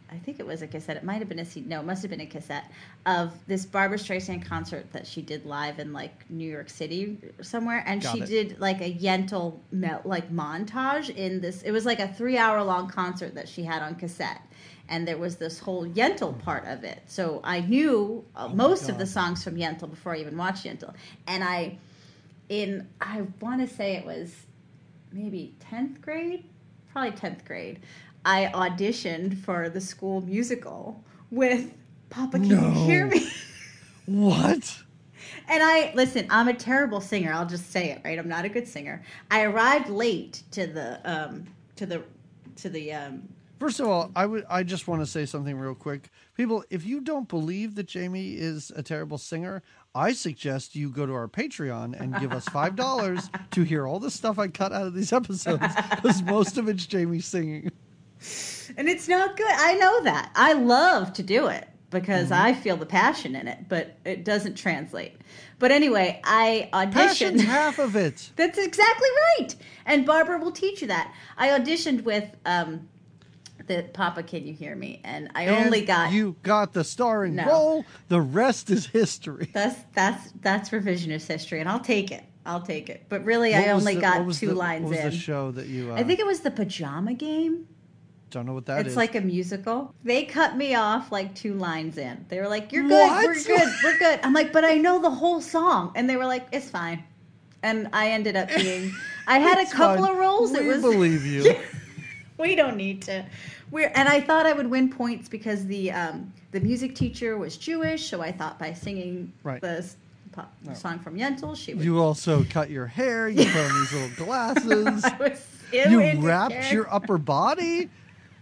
I think it was a cassette. It might have been a CD. No, it must have been a cassette of this Barbra Streisand concert that she did live in like New York City somewhere, and Got she it. did like a Yentl like montage in this. It was like a three hour long concert that she had on cassette. And there was this whole Yentl part of it, so I knew uh, Oh most of the songs from Yentl before I even watched Yentl. And I, in I want to say it was maybe 10th grade, probably 10th grade, I auditioned for the school musical with Papa Can No. You Hear Me? [LAUGHS] What? And I listen, I'm a terrible singer. I'll just say it, right? I'm not a good singer. I arrived late to the um to the to the um First of all, I would I just want to say something real quick. People, if you don't believe that Jamie is a terrible singer, I suggest you go to our Patreon and give us five dollars [LAUGHS] to hear all the stuff I cut out of these episodes because most of it's Jamie singing. and it's not good. I know that. I love to do it because I feel the passion in it, but it doesn't translate. But anyway, I auditioned. Passion's [LAUGHS] half of it. That's exactly right. And Barbara will teach you that. I auditioned with um, the Papa Can You Hear Me? And I only got you got the starring No. role. The rest is history. that's that's that's revisionist history, and I'll take it. I'll take it. But really, What I only the- got two the- lines What was in. the show that you? Uh, I think it was the Pajama Game. don't know what that is. it's like a musical. They cut me off like two lines in. They were like, "You're good. What? We're good. We're good." I'm like, "But I know the whole song," and they were like, "It's fine." And I ended up being. I had a couple fine. of roles. We it was believe you. [LAUGHS] we don't need to. We're and I thought I would win points because the um, the music teacher was Jewish, so I thought by singing Right. the s- pop, No. song from Yentl, she would. You also cut your hair. You put on these little glasses. [LAUGHS] I was you wrapped your upper body.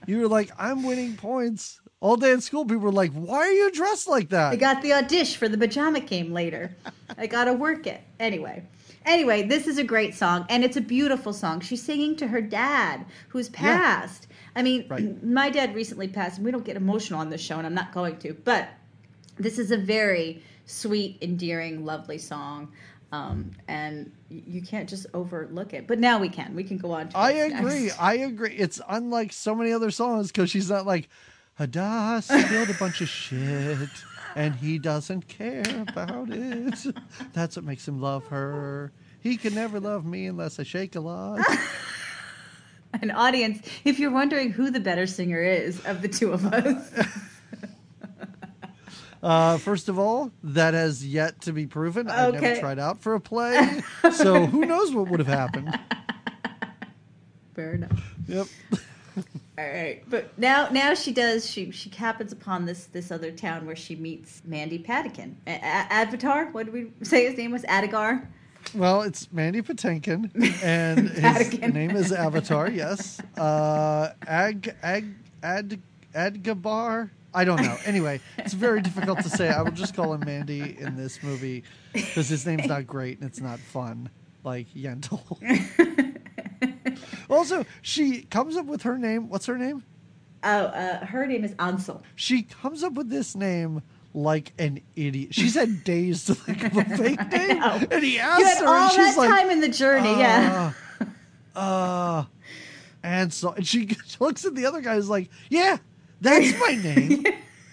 You were like, I'm winning points. All day in school, people were like, Why are you dressed like that? I got the audition for the pajama game later. I got to work it. Anyway. Anyway, this is a great song and it's a beautiful song. She's singing to her dad who's passed. I mean, Right. my dad recently passed and we don't get emotional on this show and I'm not going to, but this is a very sweet, endearing, lovely song. Um, and you can't just overlook it. But now we can. We can go on to I agree. next. I agree. It's unlike so many other songs because she's not like, Hadass spilled a bunch of shit and he doesn't care about it. That's what makes him love her. He can never love me unless I shake a lot. [LAUGHS] An audience, if you're wondering who the better singer is of the two of us. [LAUGHS] Uh, first of all, that has yet to be proven. Okay. I've never tried out for a play, [LAUGHS] so who knows what would have happened. Fair enough. Yep. All right, but now now she does she she happens upon this this other town where she meets Mandy Patinkin, A- A- Avatar. What did we say his name was? Adigar. Well, it's Mandy Patinkin, [LAUGHS] and his name is Avatar. Yes. Uh, Ag Ag Ad Adgabar. I don't know. Anyway, it's very difficult to say. I will just call him Mandy in this movie because his name's not great and it's not fun like Yentl. [LAUGHS] also, she comes up with her name. What's her name? Oh, uh, her name is Anshel. She comes up with this name like an idiot. She said days to think of a fake [LAUGHS] name, and he asked her, and she's that like, time in the journey, yeah. uh, uh, and so and [LAUGHS] she looks at the other guy is like, yeah, that's my name.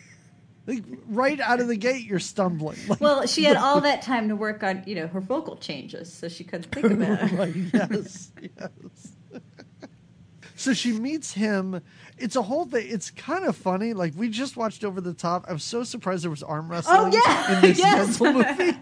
[LAUGHS] like right out of the gate, you're stumbling. Like, Well, she had all that time to work on you know her vocal changes, so she couldn't think of it. right, yes, yes. So she meets him. It's a whole thing. It's kind of funny. Like we just watched Over the Top. I'm so surprised there was arm wrestling Oh yeah, in this [LAUGHS] yes. Movie.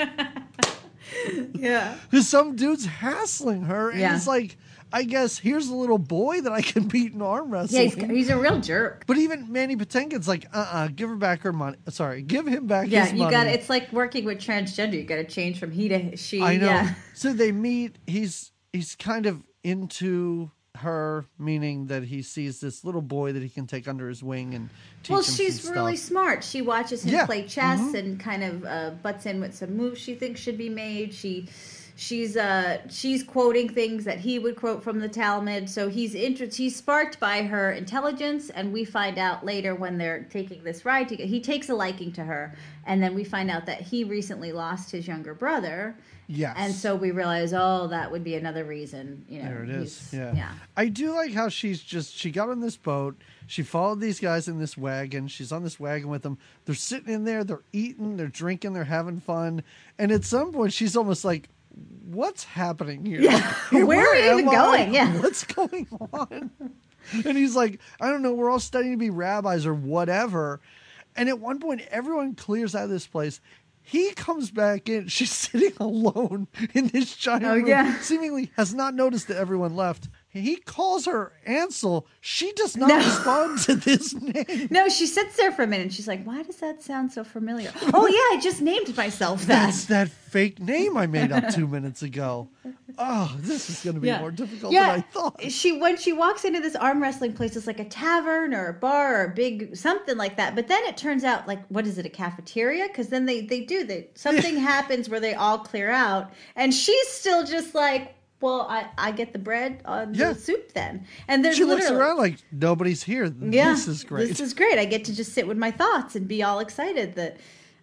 [LAUGHS] yeah. Because some dude's hassling her, and Yeah. it's like, I guess here's a little boy that I can [LAUGHS] beat in arm Yeah, wrestling. he's, he's a real jerk. but even Mandy Patinkin's like, uh, uh give her back her money. Sorry, give him back Yeah, you got. It's like working with transgender. You got to change from he to she. I know. Yeah. So they meet. He's he's kind of into her, meaning that he sees this little boy that he can take under his wing and teach Well, she's really stuff. smart. She watches him Yeah. play chess Mhm. and kind of uh, butts in with some moves she thinks should be made. She she's uh she's quoting things that he would quote from the Talmud. So he's inter- he's sparked by her intelligence, and we find out later when they're taking this ride together, he takes a liking to her, and then we find out that he recently lost his younger brother. Yes. And so we realize, oh, that would be another reason. You know, There it is. Yeah. yeah. I do like how she's just she got on this boat. She followed these guys in this wagon. She's on this wagon with them. They're sitting in there. They're eating. They're drinking. They're having fun. And at some point, she's almost like, "What's happening here? Yeah. [LAUGHS] [LAUGHS] Where are you even I? going? Yeah. [LAUGHS] What's going on?" and he's like, "I don't know. We're all studying to be rabbis or whatever." And at one point, everyone clears out of this place. He comes back in. She's sitting alone in this giant Oh, room. yeah. Seemingly has not noticed that everyone left. He calls her Anshel. She does not No. respond to [LAUGHS] this name. No, she sits there for a minute and she's like, Why does that sound so familiar? oh, yeah, I just named myself that. That's that fake name I made up two [LAUGHS] minutes ago. Oh, this is going to be more difficult than I thought. She when she walks into this arm wrestling place, it's like a tavern or a bar or a big something like that. But then it turns out like what is it, a cafeteria? Because then they they do they something [LAUGHS] happens where they all clear out, and she's still just like. Well, I, I get the bread on Yeah. the soup then, and there's She looks around like nobody's here. yeah, This is great. This is great. I get to just sit with my thoughts and be all excited that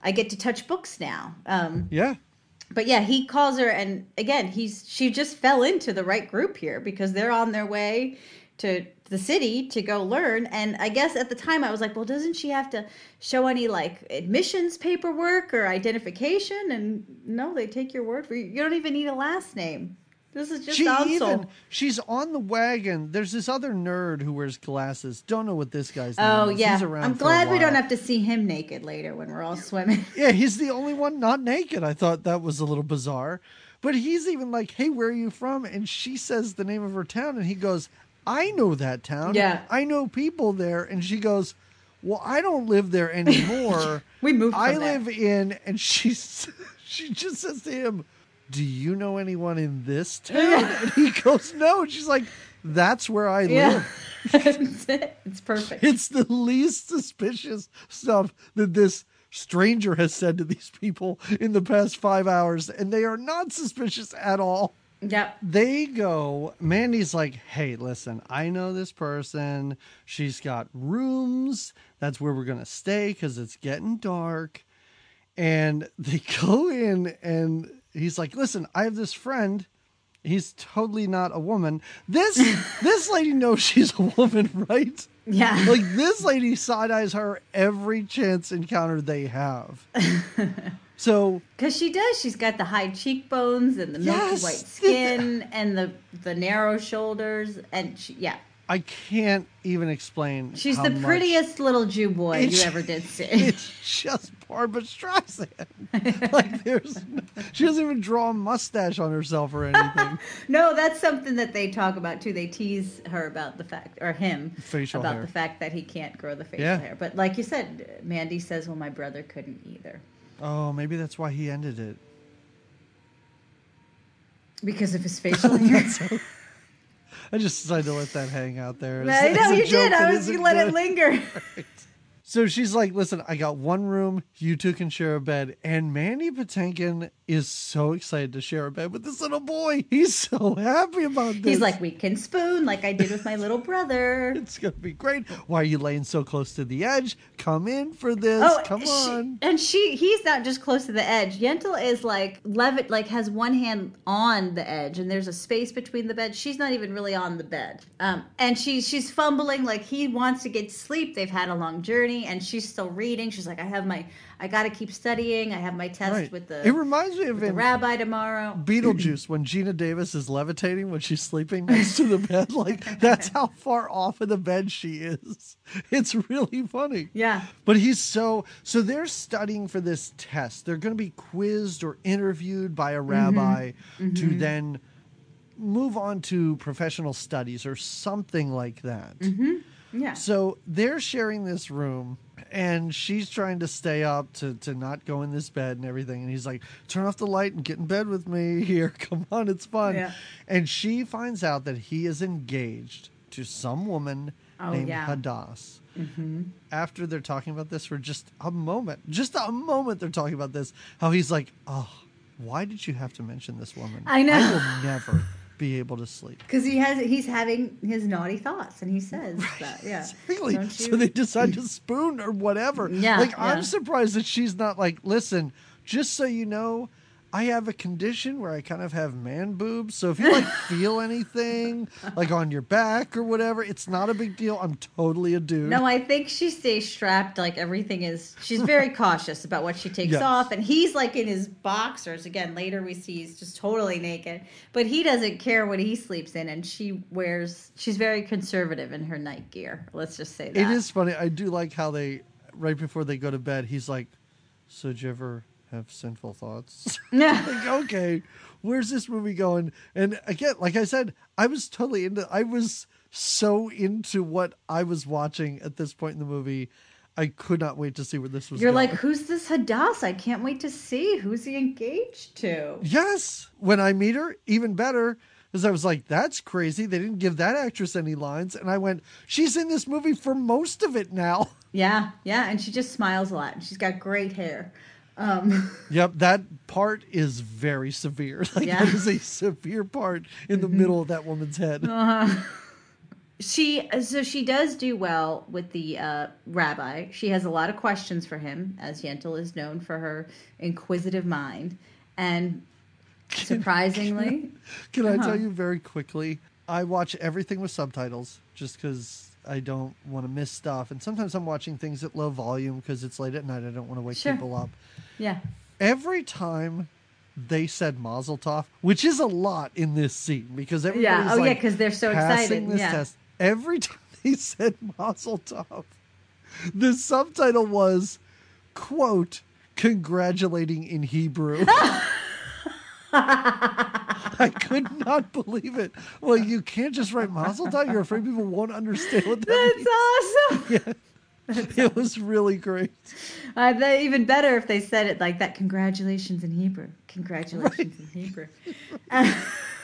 I get to touch books now. Um, yeah. but yeah, he calls her, and again, he's she just fell into the right group here because they're on their way to the city to go learn. And I guess at the time I was like, well, doesn't she have to show any like admissions paperwork or identification? And no, they take your word for you. You don't even need a last name. This is just She Anshel. even she's on the wagon. There's this other nerd who wears glasses. Don't know what this guy's Oh name is. yeah, He's around I'm glad we don't have to see him naked later when we're all swimming. [LAUGHS] Yeah, he's the only one not naked. I thought that was a little bizarre. But he's even like, "Hey, where are you from?" And she says the name of her town, and he goes, "I know that town. Yeah. I know people there." And she goes, "Well, I don't live there anymore. [LAUGHS] We moved I from there." live in." And she's [LAUGHS] she just says to him, "Do you know anyone in this [LAUGHS] town?" And he goes, "No." And she's like, "That's where I yeah, live." [LAUGHS] that's it. It's perfect. It's the least suspicious stuff that this stranger has said to these people in the past five hours, and they are not suspicious at all. Yep. They go, Mandy's like, hey, listen, I know this person. She's got rooms. That's where we're going to stay because it's getting dark. And they go in, and he's like, listen, I have this friend. He's totally not a woman. This [LAUGHS] this lady knows she's a woman, right? Yeah. like this lady side eyes her every chance encounter they have. [LAUGHS] so Because she does. She's got the high cheekbones and the milky Yes. white skin and the the narrow shoulders. And she, yeah, I can't even explain. she's the prettiest little Jew boy you ever did [LAUGHS] see. It's just Barbra Streisand. [LAUGHS] like there's, no- she doesn't even draw a mustache on herself or anything. [LAUGHS] no, that's something that they talk about too. They tease her about the fact, or him Facial about hair. the fact that he can't grow the facial Yeah. hair. But like you said, Mandy says, "Well, my brother couldn't either oh, maybe that's why he ended it. because of his facial hair." [LAUGHS] I just decided to let that hang out there. as- I as know you did. I was you let good. it linger. So she's like, listen, I got one room. You two can share a bed. And Mandy Patinkin is so excited to share a bed with this little boy. He's so happy about this. He's like, "We can spoon like I did with my little brother." [LAUGHS] it's going to be great. Why are you laying so close to the edge? Come in for this. Come Oh, she- on. and she he's not just close to the edge. Yentl is like Levitt like has one hand on the edge and there's a space between the bed. She's not even really on the bed. Um and she's she's fumbling like he wants to get sleep. They've had a long journey and she's still reading. She's like I have my I got to keep studying. I have my test Right. with the it reminds me of the rabbi tomorrow. Beetlejuice when Geena Davis is levitating when she's sleeping next to the bed. Like, [LAUGHS] that's how far off of the bed she is. It's really funny. Yeah. But he's so so they're studying for this test. They're going to be quizzed or interviewed by a mm-hmm. rabbi to mm-hmm. then move on to professional studies or something like that. Mm-hmm. Yeah. So they're sharing this room and she's trying to stay up to, to not go in this bed and everything. And he's like, turn off the light and get in bed with me [LAUGHS] here. Come on, it's fun. Yeah. And she finds out that he is engaged to some woman Oh, named yeah. Hadass. Mm-hmm. After they're talking about this for just a moment, just a moment, they're talking about this. How he's like, oh, why did you have to mention this woman? I know. I will never be able to sleep. Because he has, he's having his naughty thoughts, and he says that. Yeah. [LAUGHS] Really? So they decide to spoon or whatever. Yeah, Like yeah. I'm surprised that she's not like, listen, just so you know, I have a condition where I kind of have man boobs. So if you like [LAUGHS] feel anything like on your back or whatever, it's not a big deal. I'm totally a dude. No, I think she stays strapped. Like everything is, she's very cautious about what she takes Yes. off, and he's like in his boxers. Again, later we see he's just totally naked, but he doesn't care what he sleeps in, and she wears. She's very conservative in her night gear. Let's just say that It is funny. I do like how they right before they go to bed, he's like, "So did you ever have sinful thoughts?" Yeah. [LAUGHS] [LAUGHS] like, okay, where's this movie going? And again, like I said, I was totally into. I was so into what I was watching at this point in the movie. I could not wait to see where this was. You're going. like, who's this Hadass? I can't wait to see. Who's he engaged to? yes. When I meet her, even better. Because I was like, that's crazy. They didn't give that actress any lines. And I went, she's in this movie for most of it now. Yeah, yeah, and she just smiles a lot, and she's got great hair. Um, [LAUGHS] Yep, that part is very severe. [LAUGHS] Like Yeah. that is a severe part in the middle of that woman's head. she so she does do well with the uh, rabbi. She has a lot of questions for him, as Yentl is known for her inquisitive mind, and surprisingly, [LAUGHS] Can I Uh-huh. tell you very quickly? I watch everything with subtitles just because I don't want to miss stuff. And sometimes I'm watching things at low volume because it's late at night. I don't want to wake Sure. people up. yeah, Every time they said Mazel Tov, which is a lot in this scene because everybody's yeah, oh yeah, because they're so excited. this Yeah, test. Every [LAUGHS] time they said Mazel Tov, the subtitle was, quote, congratulating in Hebrew. [LAUGHS] [LAUGHS] I could not believe it. Well, you can't just write Mazel Tov. You're afraid people won't understand what that that's means. awesome. [LAUGHS] It was really great. Uh, that even better if they said it like that. Congratulations in Hebrew. Congratulations in Hebrew. Uh, [LAUGHS]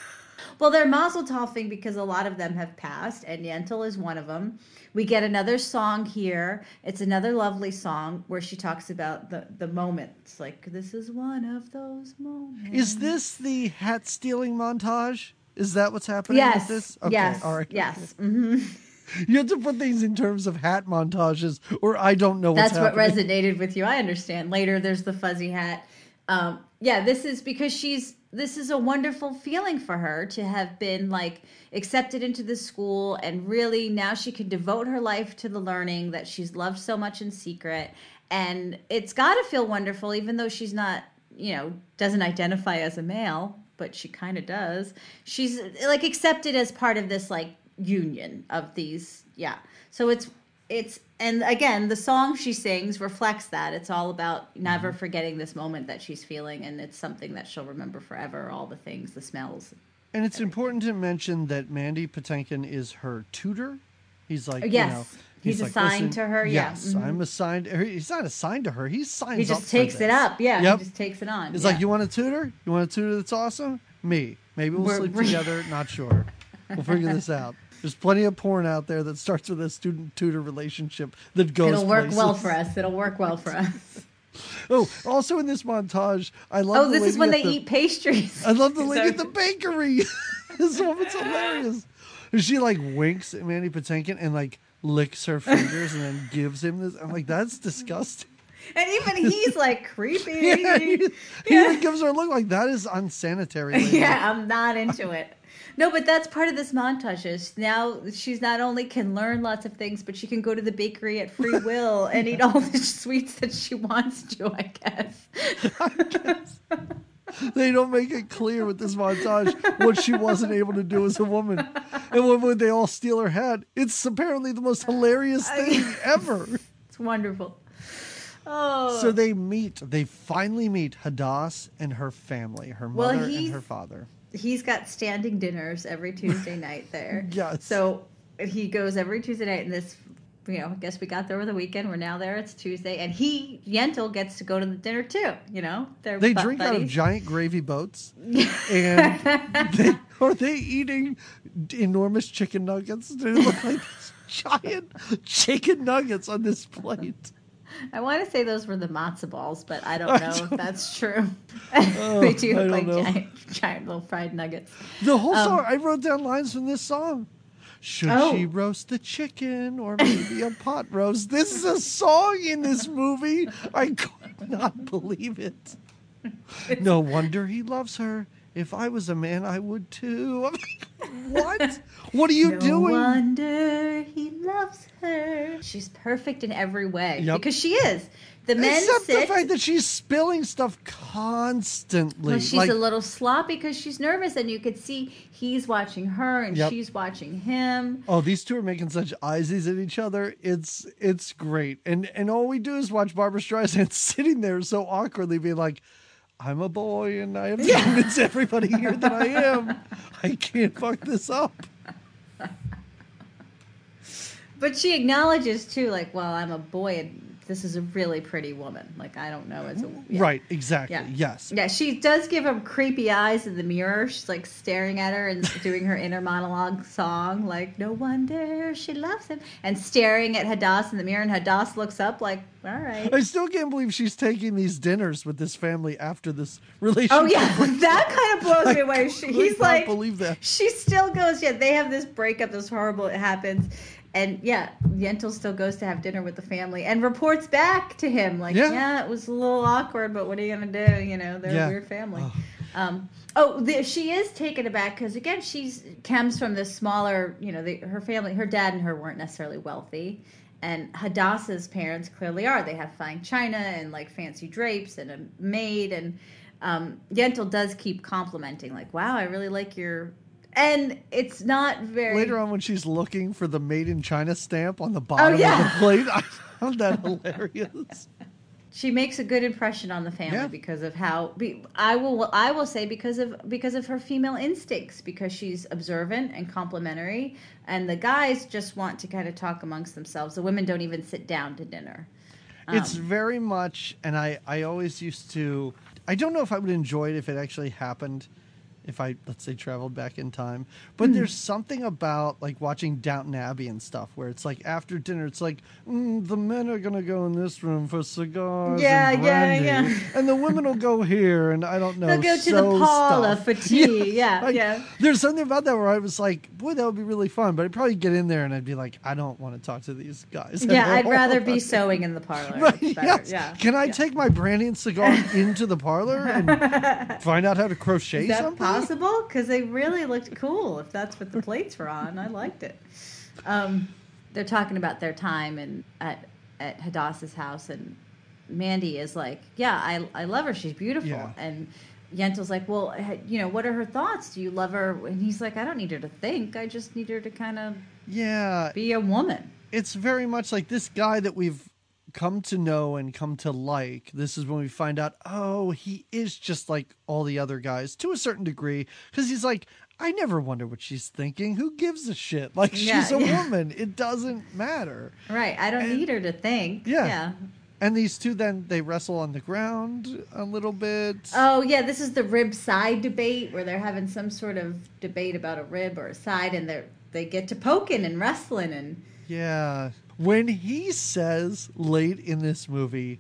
well, they're Mazel Toffing because a lot of them have passed, and Yentl is one of them. We get another song here. It's another lovely song where she talks about the the moments. Like this is one of those moments. Is this the hat stealing montage? Is that what's happening Yes. with this? Okay, yes. all right. Yes. hmm [LAUGHS] You have to put things in terms of hat montages, or I don't know what's That's what resonated with you. I understand. Later, there's the fuzzy hat. Um, yeah, this is because she's. This is a wonderful feeling for her to have been like accepted into the school, and really now she can devote her life to the learning that she's loved so much in secret. And it's got to feel wonderful, even though she's not, you know, doesn't identify as a male, but she kind of does. She's like accepted as part of this like union of these. Yeah. So it's it's and again the song she sings reflects that it's all about never Mm-hmm. forgetting this moment that she's feeling and it's something that she'll remember forever all the things the smells And it's important to mention that Mandy Patinkin is her tutor. He's like, Yes. you know, He's assigned to her, yeah. Yes, Mhm. I'm assigned. He's not assigned to her. He signs. he up just takes it up yeah Yep. he just takes it on It's yeah. like, you want a tutor? You want a tutor that's awesome? Me. Maybe we'll We're- sleep we're- together. Not sure. We'll figure this out. There's plenty of porn out there that starts with a student tutor relationship that goes. it'll work well for us it'll work well for us [LAUGHS] Oh, also in this montage, I love. oh the this is when they the- eat pastries I love the lady at the bakery. [LAUGHS] this woman's hilarious. She like winks at Mandy Patinkin and like licks her fingers and then gives him this. I'm like, that's disgusting. and even he's like creepy [LAUGHS] Yeah, he, he Yeah. even gives her a look like that is unsanitary. lady." yeah, I'm not into it. No, but that's part of this montage. Is now she's not only can learn lots of things, but she can go to the bakery at free [LAUGHS] will and eat all the sweets that she wants to. I guess. They don't make it clear with this montage what she wasn't able to do as a woman. And when, when they all steal her hat, it's apparently the most hilarious thing [LAUGHS] ever. It's wonderful. Oh, So they meet. They finally meet Hadass and her family, her Well, mother and her father. He's got standing dinners every Tuesday [LAUGHS] night there. Yes. So he goes every Tuesday night, and this, you know, I guess we got there over the weekend. We're now there. It's Tuesday, and he Yentl gets to go to the dinner too. You know, They're They drink out of giant gravy boats, [LAUGHS] and they are they eating enormous chicken nuggets? They look like these [LAUGHS] giant chicken nuggets on this plate. I want to say those were the matzo balls, but I don't know if don't- that's true. [LAUGHS] Oh, [LAUGHS] they do look like know. giant, giant little fried nuggets. The whole Um, song, I wrote down lines from this song. Should Oh. she roast the chicken or maybe a pot roast? This is a song in this movie. I could not believe it. No wonder he loves her. If I was a man, I would too. [LAUGHS] What? [LAUGHS] What are you no doing? wonder he loves her. She's perfect in every way Yep. because she is. The men Except sit. the fact that she's spilling stuff constantly. well, she's like, a little sloppy because she's nervous, and you could see he's watching her and Yep. she's watching him. Oh, these two are making such eyesies at each other. It's it's great, and and all we do is watch Barbra Streisand [LAUGHS] sitting there so awkwardly, being like, "I'm a boy, and I have to convince everybody here that I am. I can't fuck this up." But she acknowledges too, like, well, I'm a boy, and this is a really pretty woman. Like, I don't know as a yeah. Right? Exactly. Yeah. Yes. Yeah, she does give him creepy eyes in the mirror. She's like staring at her and [LAUGHS] doing her inner monologue song, like, no wonder she loves him. And staring at Hadass in the mirror, and Hadass looks up, like, all right. I still can't believe she's taking these dinners with this family after this relationship. Oh, yeah, [LAUGHS] that kind of blows me away. She, he's like, believe that. she still goes, yeah, they have this breakup, this horrible, it happens. And yeah, Yentl still goes to have dinner with the family and reports back to him, like, Yeah. yeah, it was a little awkward, but what are you going to do? You know, they're Yeah. a weird family. Oh. Um, oh, the, she is taken aback because again, she's comes from this smaller. You know, the, her family, her dad and her weren't necessarily wealthy, and Hadassah's parents clearly are. They have fine china and like fancy drapes and a maid, and um, Yentl does keep complimenting, like, "Wow, I really like your." And it's not very. Later on, when she's looking for the "Made in China" stamp on the bottom Oh, yeah. of the plate, I found that hilarious. [LAUGHS] she makes a good impression on the family Yeah. because of how I will I will say because of because of her female instincts because she's observant and complimentary and the guys just want to kind of talk amongst themselves. The women don't even sit down to dinner. it's Um, very much and i i always used to i don't know if i would enjoy it if it actually happened if i let's say traveled back in time but Hmm. there's something about like watching downton abbey and stuff where it's like after dinner it's like mm, the men are gonna go in this room for cigars Yeah, and yeah, brandy, yeah. and the women will go here and i don't know They'll go to the parlor stuff. for [LAUGHS] tea. Yeah, like, yeah. there's something about that where i was like boy that would be really fun but i'd probably get in there and i'd be like i don't want to talk to these guys Yeah, I'd rather be sewing in the [LAUGHS] parlor. Right, yes. Yeah. Can I yeah. take my brandy and cigar [LAUGHS] into the parlor and find out how to crochet something? possible? Because they really looked cool. If that's what the plates were on, I liked it. Um, they're talking about their time and at at Hadassah's house, and Mandy is like, "Yeah, I I love her. She's beautiful." Yeah. And Yentl's like, "Well, you know, what are her thoughts? Do you love her?" And he's like, "I don't need her to think. I just need her to kind of Yeah, be a woman." it's very much like this guy that we've come to know and come to like. This is when we find out, oh, he is just like all the other guys to a certain degree because he's like, I never wonder what she's thinking. Who gives a shit? [LAUGHS] Like Yeah, she's a yeah. [LAUGHS] woman. It doesn't matter. Right. I don't And- need her to think. Yeah. Yeah. And these two then they wrestle on the ground a little bit. Oh yeah, this is the rib side debate where they're having some sort of debate about a rib or a side, and they they get to poking and wrestling and Yeah. When he says late in this movie,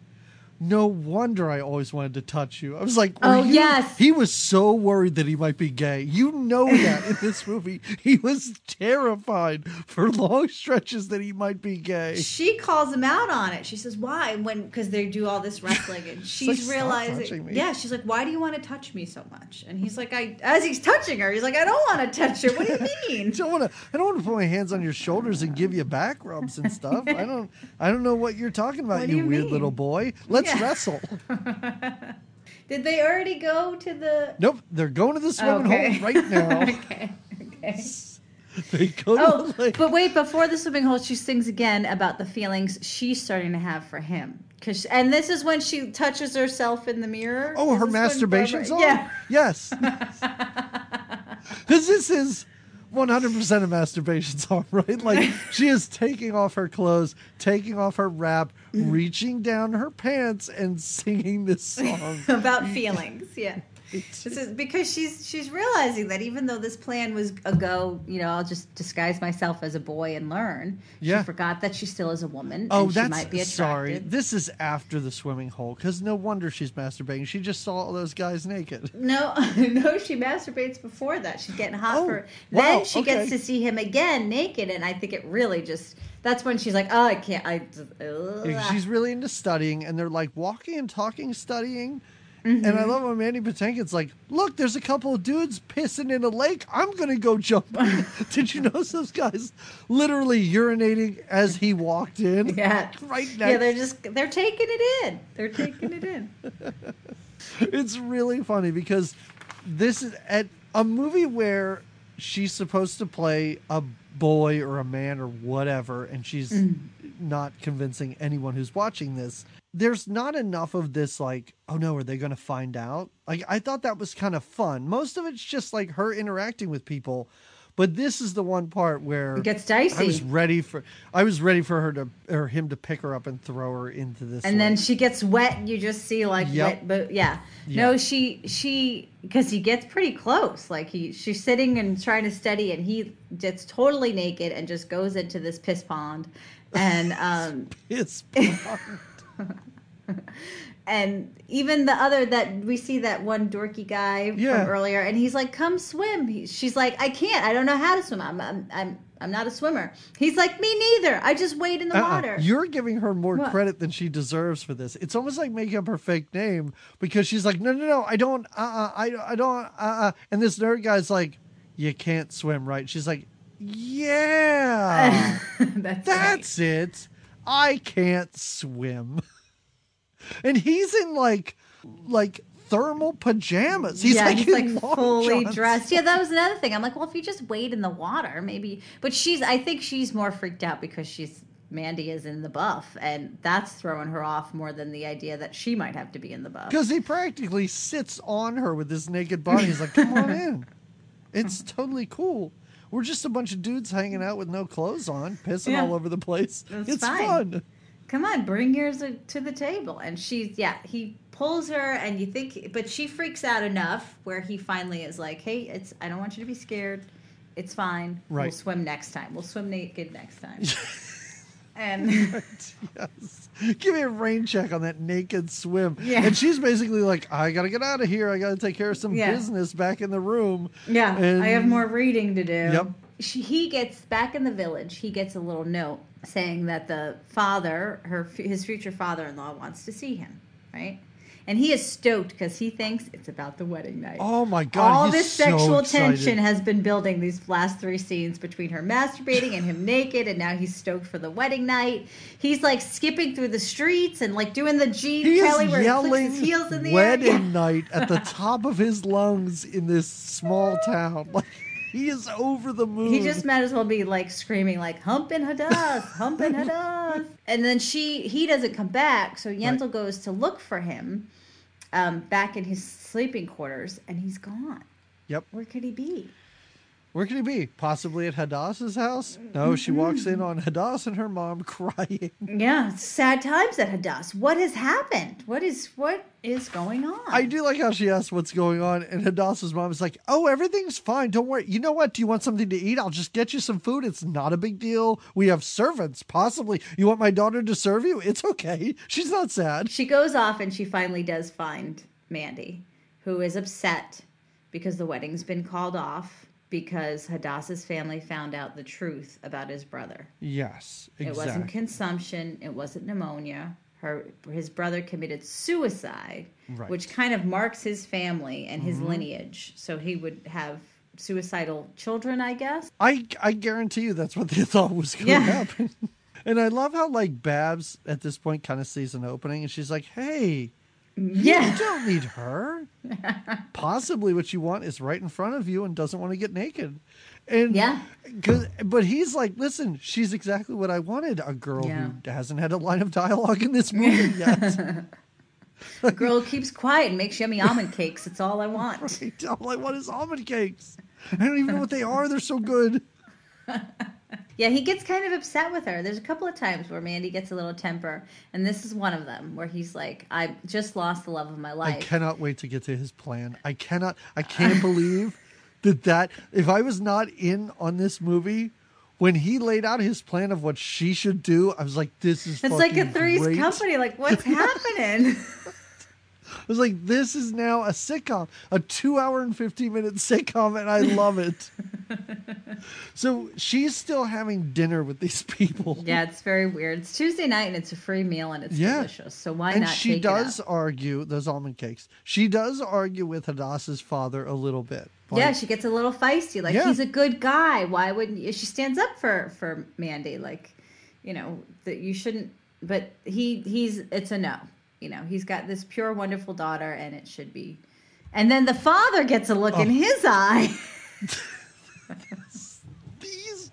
no wonder I always wanted to touch you. I was like, Oh, you- yes. He was so worried that he might be gay. You know that in this [LAUGHS] movie. He was terrified for long stretches that he might be gay. she calls him out on it. She says, "Why?" When because they do all this wrestling, and [LAUGHS] she's like, realizing, touching me." yeah, she's like, "Why do you want to touch me so much?" And he's like, "I," as he's touching her, he's like, "I don't want to touch her. What do you I [LAUGHS] mean?" don't want to. I don't want to put my hands on your shoulders and give you back rubs and stuff. I don't. I don't know what you're talking about, you, you weird mean? little boy. Let's Yeah. [LAUGHS] wrestle. Did they already go to the? Nope, they're going to the swimming Okay. hole right now. [LAUGHS] okay. Okay. they go to Oh, the but wait! Before the swimming hole, she sings again about the feelings she's starting to have for him. Cause, and this is when she touches herself in the mirror. Oh, Is her masturbation Barbara- song? Yeah. Yes. Because [LAUGHS] this is 100% of masturbation song, [LAUGHS] right? Like, [LAUGHS] she is taking off her clothes, taking off her wrap, mm-hmm. reaching down her pants, and singing this song. [LAUGHS] about feelings. Yeah. This is because she's she's realizing that even though this plan was a go, you know, I'll just disguise myself as a boy and learn. Yeah. She forgot that she still is a woman. Oh, and she that's might be sorry. This is after the swimming hole because no wonder she's masturbating. She just saw all those guys naked. [LAUGHS] No, [LAUGHS] no, she masturbates before that. She's getting hot Oh, for. wow, Then she okay. gets to see him again naked, and I think it really just. That's when she's like, "Oh, I can't." I. Ugh." She's really into studying, and they're like walking and talking, studying. Mm-hmm. And I love when Mandy Patinkin's like, "Look, there's a couple of dudes pissing in a lake. I'm gonna go jump." in." [LAUGHS] Did you notice those guys literally urinating as he walked in? Yeah. [LAUGHS] right next. Yeah, they're just they're taking it in. They're taking it in. [LAUGHS] it's really funny because this is at a movie where she's supposed to play a boy or a man or whatever and she's not convincing anyone who's watching this there's not enough of this like oh no are they going to find out like i thought that was kind of fun most of it's just like her interacting with people but this is the one part where It gets dicey. I was ready for I was ready for her to or him to pick her up and throw her into this And then she gets wet, and you just see like Yep. wet. But yeah, Yeah. no, she she because he gets pretty close. Like he she's sitting and trying to study, and he gets totally naked and just goes into this piss pond, and [LAUGHS] um it's [LAUGHS] and even the other that we see that one dorky guy Yeah. from earlier, and he's like, "Come swim." He, she's like, "I can't. I don't know how to swim. I'm I'm I'm, I'm not a swimmer." He's like, "Me neither. I just wade in the Uh-uh. water." You're giving her more What? credit than she deserves for this. It's almost like making up her fake name because she's like, no, no, no, I don't, uh, uh I, I don't, uh, uh. And this nerd guy's like, you can't swim, right? She's like, yeah, [LAUGHS] That's right. it. I can't swim. [LAUGHS] And he's in like, like thermal pajamas. He's yeah, like, he's like fully johns. dressed. Yeah, that was [LAUGHS] another thing. I'm like, well, if you just wade in the water, maybe. But she's, I think she's more freaked out because she's Mandy is in the buff, and that's throwing her off more than the idea that she might have to be in the buff. Because he practically sits on her with his naked body. He's like, come on in. It's totally cool. We're just a bunch of dudes hanging out with no clothes on, pissing Yeah. all over the place. It's fine. fun. Come on, bring yours to the table. And she's, yeah, he pulls her, and you think, but she freaks out enough where he finally is like, hey, it's, I don't want you to be scared. It's fine. We'll swim next time. We'll swim naked next time. [LAUGHS] and yes. [LAUGHS] Give me a rain check on that naked swim. Yeah. And she's basically like, I got to get out of here. I got to take care of some Yeah. business back in the room. Yeah, And- I have more reading to do. Yep. She, he gets back in the village. He gets a little note saying that the father, her his future father-in-law, wants to see him. Right, and he is stoked because he thinks it's about the wedding night. Oh my God. All this so sexual excited. tension has been building these last three scenes between her masturbating and him [LAUGHS] naked, and now he's stoked for the wedding night. He's like skipping through the streets and like doing the Gene He Kelly where he clicks his heels in the wedding air. night at the [LAUGHS] top of his lungs in this small town. [LAUGHS] Like he is over the moon. He just might as well be like screaming like humping Hadass, humping [LAUGHS] Hadass. And then she he doesn't come back, so Yentl Right. goes to look for him um, back in his sleeping quarters, and he's gone. Yep. Where could he be? Where could he be? Possibly at Hadass's house? No, she mm-hmm. walks in on Hadass and her mom [LAUGHS] crying. Yeah, sad times at Hadass. What has happened? What is what is going on? I do like how she asks what's going on, and Hadass's mom is like, Oh, everything's fine. Don't worry. You know what? Do you want something to eat? I'll just get you some food. It's not a big deal. We have servants, possibly. You want my daughter to serve you? It's okay. [LAUGHS] She's not sad. She goes off and she finally does find Mandy, who is upset because the wedding's been called off because Hadassah's family found out the truth about his brother. Yes, exactly. It wasn't consumption. It wasn't pneumonia. Her his brother committed suicide, Right. Mm-hmm. which kind of marks his family and his lineage. So he would have suicidal children, I guess. I I guarantee you that's what they [LAUGHS] thought was going to Yeah. happen. And I love how like Babs at this point kind of sees an opening, and she's like, "Hey, you don't need her. Possibly what you want is right in front of you and doesn't want to get naked." And Yeah. 'cause- but he's like, "Listen, she's exactly what I wanted. A girl Yeah. who hasn't had a line of dialogue in this movie [LAUGHS] yet. The girl keeps quiet and makes yummy almond cakes. It's all I [LAUGHS] want. Right? All I want is almond cakes. I don't even know what they are. They're so good." [LAUGHS] Yeah, he gets kind of upset with her. There's a couple of times where Mandy gets a little temper, and this is one of them where he's like, "I just lost the love of my life." I cannot wait to get to his plan. I cannot. I can't believe that that if I was not in on this movie when he laid out his plan of what she should do, I was like, "This is." It's like a Three's. Company. Like, what's [LAUGHS] happening? I was like, "This is now a sitcom, a two-hour and fifteen-minute sitcom, and I love it." [LAUGHS] so she's still having dinner with these people. yeah, it's very weird. It's Tuesday night, and it's a free meal, and it's Yeah. delicious. So why and not? she does argue those almond cakes. She does argue with Hadassah's father a little bit. yeah, she gets a little feisty. Like Yeah. he's a good guy. Why wouldn't you? She stands up for for Mandy. Like, you know that you shouldn't. But he he's it's a no. You know he's got this pure wonderful daughter, and it should be. And then the father gets a look in Oh. his eye. [LAUGHS] these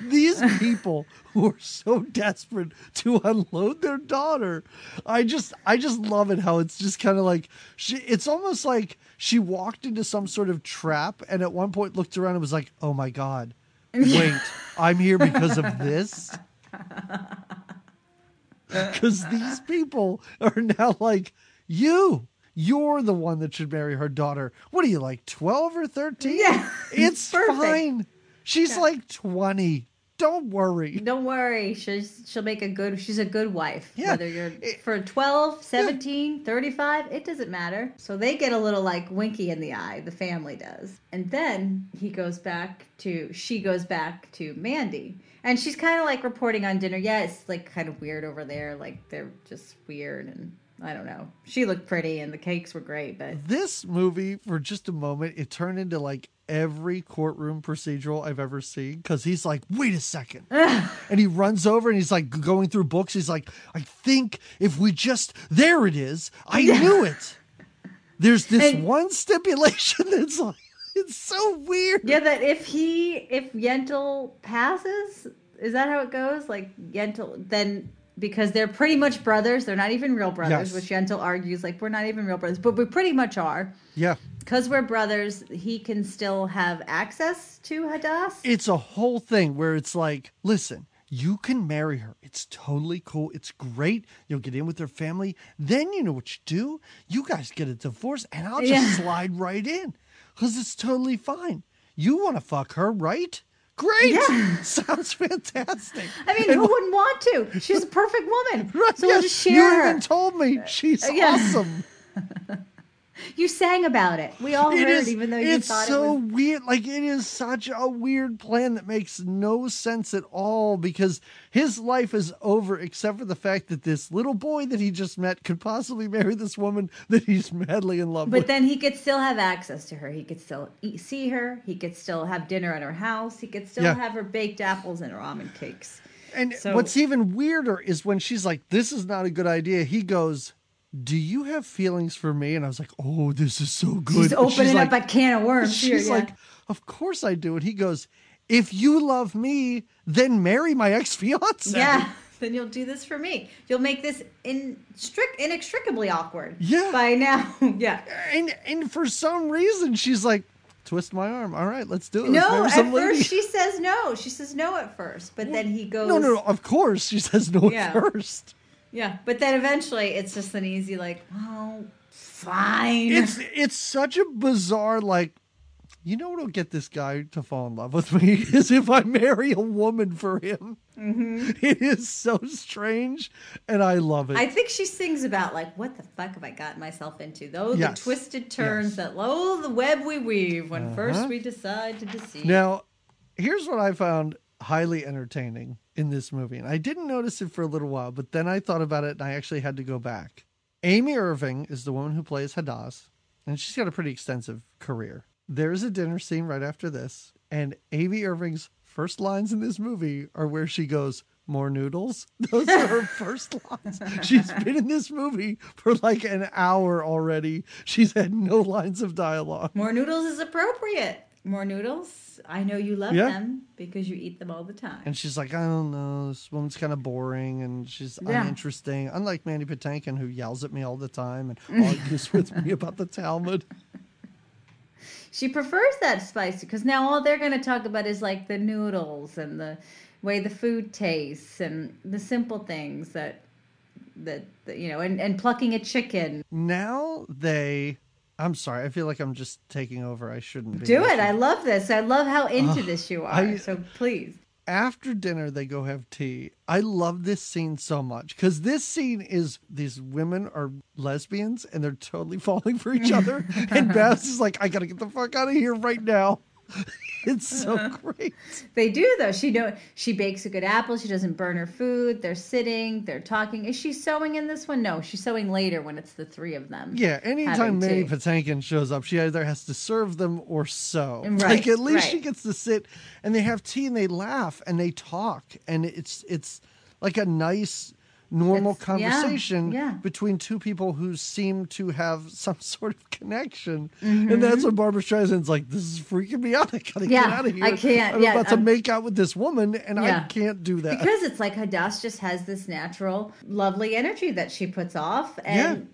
these people who are so desperate to unload their daughter i just i just love it how it's just kind of like she it's almost like she walked into some sort of trap and at one point looked around and was like oh my god [LAUGHS] wait i'm here because of this [LAUGHS] [LAUGHS] because these people are now like you you're the one that should marry her daughter what are you like 12 or 13 Yeah, [LAUGHS] it's perfect. fine she's Yeah. like 20 don't worry Don't worry, she's she'll make a good. She's a good wife. Yeah. Whether you're It- for 12, 17, 35, it doesn't matter. So they get a little like winky in the eye. The family does, and then he goes back to. She goes back to Mandy, and she's kind of like reporting on dinner. Yeah, it's like kind of weird over there. Like they're just weird, and I don't know. She looked pretty, and the cakes were great, but this movie for just a moment it turned into like every courtroom procedural i've ever seen because he's like wait a second. [LAUGHS] And he runs over and he's like going through books. He's like i think if we just there it is. I knew it. There's this And- one stipulation [LAUGHS] that's like it's so weird. Yeah, that if he if Yentl passes, is that how it goes? Like Yentl then because they're pretty much brothers, they're not even real brothers, Yes. which Yentl argues like we're not even real brothers, but we pretty much are. yeah Because we're brothers, he can still have access to Hadass. it's a whole thing where it's like, listen, you can marry her. It's totally cool. It's great. You'll get in with her family. Then you know what you do. You guys get a divorce, and I'll just Yeah. slide right in because it's totally fine. You want to fuck her, right? Great. Yeah. [LAUGHS] Sounds fantastic. I mean, And- who wouldn't want to? She's a perfect woman. [LAUGHS] Right, so we'll yes, just you share her. even told me uh, she's yeah. awesome. [LAUGHS] You sang about it. We all It heard, is- even though you it's thought so it was. weird. Like it is such a weird plan that makes no sense at all because his life is over except for the fact that this little boy that he just met could possibly marry this woman that he's madly in love But with. But then he could still have access to her. He could still eat, see her. He could still have dinner at her house. He could still Yeah. have her baked apples and her almond cakes. and so- what's even weirder is when she's like, "This is not a good idea." He goes. Do you have feelings for me? And I was like, "Oh, this is so good." She's opening like, up a can of worms here. She's yeah. like, "Of course I do." And he goes, "If you love me, then marry my ex fiance." yeah. [LAUGHS] Then you'll do this for me. You'll make this in strict inextricably awkward. Yeah. By now, [LAUGHS] yeah. and and for some reason she's like twist my arm all right let's do it Let's No, at first lady." she says no. She says no at first, but then he goes. no no no of course she says no Yeah. at first Yeah, but then eventually it's just an easy like, well, fine. it's it's such a bizarre like you know what'll get this guy to fall in love with me [LAUGHS] is if I marry a woman for him. Mm-hmm. It is so strange, and I love it. I think she sings about like, what the fuck have I gotten myself into? Though Yes. the twisted turns Yes. that oh the web we weave when Uh-huh. first we decide to deceive. Now, here's what I found highly entertaining in this movie. And I didn't notice it for a little while, but then I thought about it and I actually had to go back. Amy Irving is the woman who plays Hadass, and she's got a pretty extensive career. There's a dinner scene right after this, and Amy Irving's first lines in this movie are where she goes, More noodles? [LAUGHS] Those are her [LAUGHS] first lines. She's been in this movie for like an hour already. She's had no lines of dialogue. More noodles is appropriate. More noodles. I know you love Yeah. them because you eat them all the time. And she's like, I don't know, this woman's kind of boring and she's Yeah. uninteresting. Unlike Mandy Patinkin, who yells at me all the time and [LAUGHS] argues with me about the Talmud. she prefers that spicy because now all they're going to talk about is like the noodles and the way the food tastes and the simple things that that, that you know and, and plucking a chicken Now they. I'm sorry. I feel like I'm just taking over. I shouldn't be. do it i love this i love how uh, into this you are I- so please after dinner they go have tea i love this scene so much because this scene is these women are lesbians and they're totally [LAUGHS] falling for each other and [LAUGHS] babs is like i gotta get the fuck out of here right now [LAUGHS] it's so uh-huh. great They do though. She know she bakes a good apple. She doesn't burn her food. They're sitting. They're talking. Is she sewing in this one? No, she's sewing later when it's the three of them. yeah anytime mandy tea. patinkin shows up she either has to serve them or sew Right, like at least right. she gets to sit and they have tea and they laugh and they talk and it's it's like a nice normal It's- conversation yeah. between two people who seem to have [LAUGHS] some sort of connection. Mm-hmm. And that's when Barbra Streisand's like, "This is freaking me out. I gotta Yeah, get out of here. I can't, I'm yeah, about to I'm- make out with this woman, and I can't do that." Because it's like Hadass just has this natural, lovely energy that she puts off, and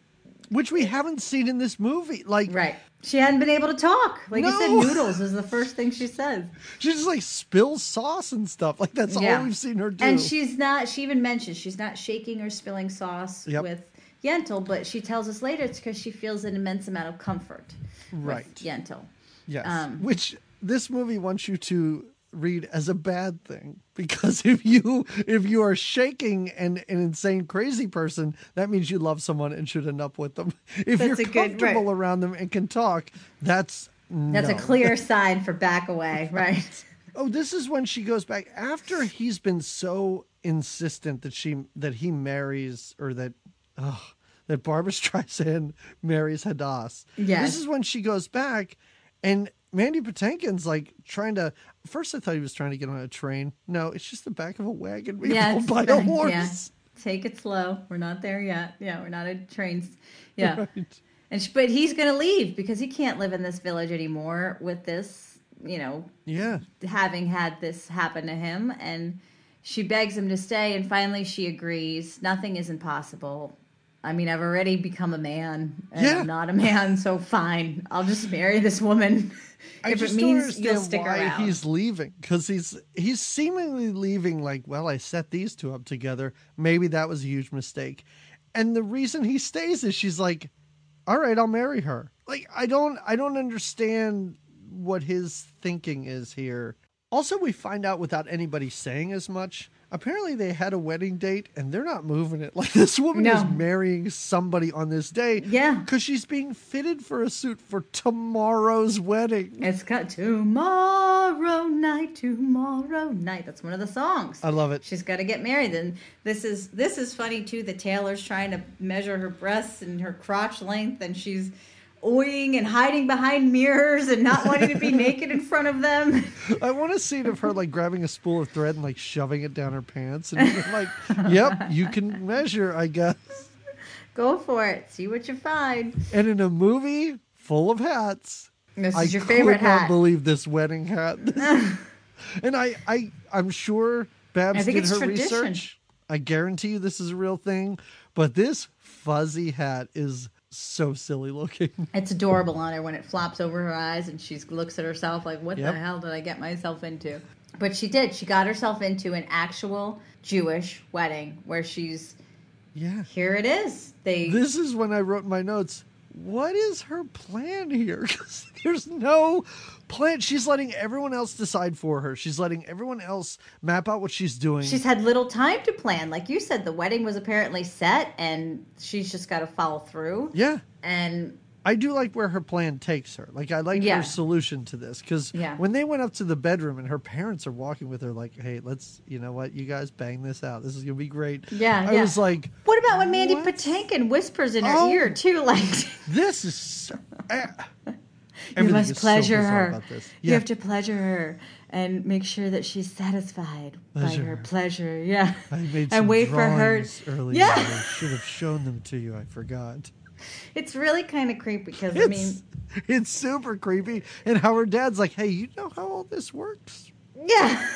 Which we haven't seen in this movie. Like, right, she hadn't been able to talk. Like you said, No. noodles is the first thing she says. she just like spills sauce and stuff. Like that's Yeah. all we've seen her do. And she's not. She even mentions she's not shaking or spilling sauce Yep. with Yentl, but she tells us later it's because she feels an immense amount of comfort Right. with Yentl. Yes. Um, Which this movie wants you to read as a bad thing [LAUGHS] because if you if you are shaking and an insane crazy person that means you love someone and should end up with them [LAUGHS] if That's you're a good- comfortable right. around them and can talk that's That's a clear sign for back away, [LAUGHS] right? oh this is when she goes back after he's been so insistent that she that he marries or that oh, that Barbra Streisand marries Hadass. Yes. This is when she goes back and Mandy Patinkin's like trying to first I thought he was trying to get on a train. No, it's just the back of a wagon being Yeah, pulled by a horse. Yeah. Take it slow. We're not there yet. Yeah, we're not at trains. [LAUGHS] Yeah. Right. And she, but he's going to leave because he can't live in this village anymore with this, you know, Yeah. having had this happen to him and she begs him to stay and finally she agrees. Nothing is impossible. I mean, I've already become a man and Yeah. I'm not a man, so fine. I'll just marry this woman. [LAUGHS] I if just it means you'll stick why around. he's leaving because he's he's seemingly leaving like, well, I set these two up together. Maybe that was a huge mistake, and the reason he stays is she's like, all right, I'll marry her. Like I don't I don't understand what his thinking is here. Also, we find out without anybody saying as much. Apparently, they had a wedding date and they're not moving it. [LAUGHS] Like this woman No. is marrying somebody on this day. Yeah. because she's being fitted for a suit for tomorrow's wedding. It's got tomorrow night, tomorrow night. That's one of the songs. I love it. She's got to get married. And this is this is funny too. The tailor's trying to measure her breasts and her crotch length, and she's oying and hiding behind mirrors and not wanting to be [LAUGHS] naked in front of them. I want a scene of her like grabbing a spool of thread and like shoving it down her pants and being like, "Yep, you can measure, I guess." Go for it. See what you find. And in a movie full of hats, This I is your favorite hat. I believe this wedding hat. [LAUGHS] and I, I, I'm sure Babs I think did it's her tradition. research. I guarantee you this is a real thing. But this fuzzy hat is so silly looking. [LAUGHS] It's adorable on her when it flops over her eyes and she looks at herself like, what Yep. the hell did I get myself into? But she did. She got herself into an actual Jewish wedding where she's, Yeah. here it is. They This is when I wrote my notes. What is her plan here? [LAUGHS] 'Cause there's no plan. She's letting everyone else decide for her. She's letting everyone else map out what she's doing. She's had little time to plan. Like you said, the wedding was apparently set and she's just got to follow through. yeah. And I do like where her plan takes her. Like I like Yeah. her solution to this because Yeah. when they went up to the bedroom and her parents are walking with her, like, "Hey, let's, you know what, you guys bang this out. This is gonna be great." Yeah, I yeah. was like, what about when Mandy What? Patinkin whispers in her Oh. ear too? Like, "This is." So, eh. You must is so pleasure her. this. You have to pleasure her and make sure that she's satisfied Pleasure by her pleasure. Yeah. I made some and wait for her. earlier. Yeah. I should have shown them to you. I forgot. It's really kind of creepy because I mean, It's it's super creepy. And how her dad's like, "Hey, you know how all this works? yeah.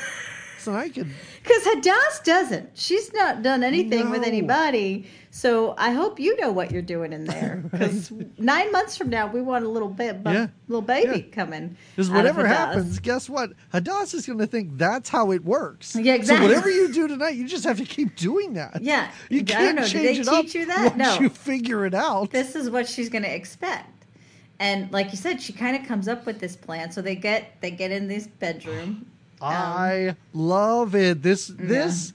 So I could. [LAUGHS] Because Hadass doesn't. She's not done anything with anybody. So I hope you know what you're doing in there. [LAUGHS] Because nine months from now, we want a little bit, Yeah. little baby Yeah. coming. Because whatever happens, guess what? Hadass is going to think that's how it works. Yeah, exactly. So whatever you do tonight, you just have to keep doing that. Yeah. You can't know. Change it up you that? once No. you figure it out. this is what she's going to expect. And like you said, she kind of comes up with this plan. So they get they get in this bedroom. [GASPS] Um, I love it. This this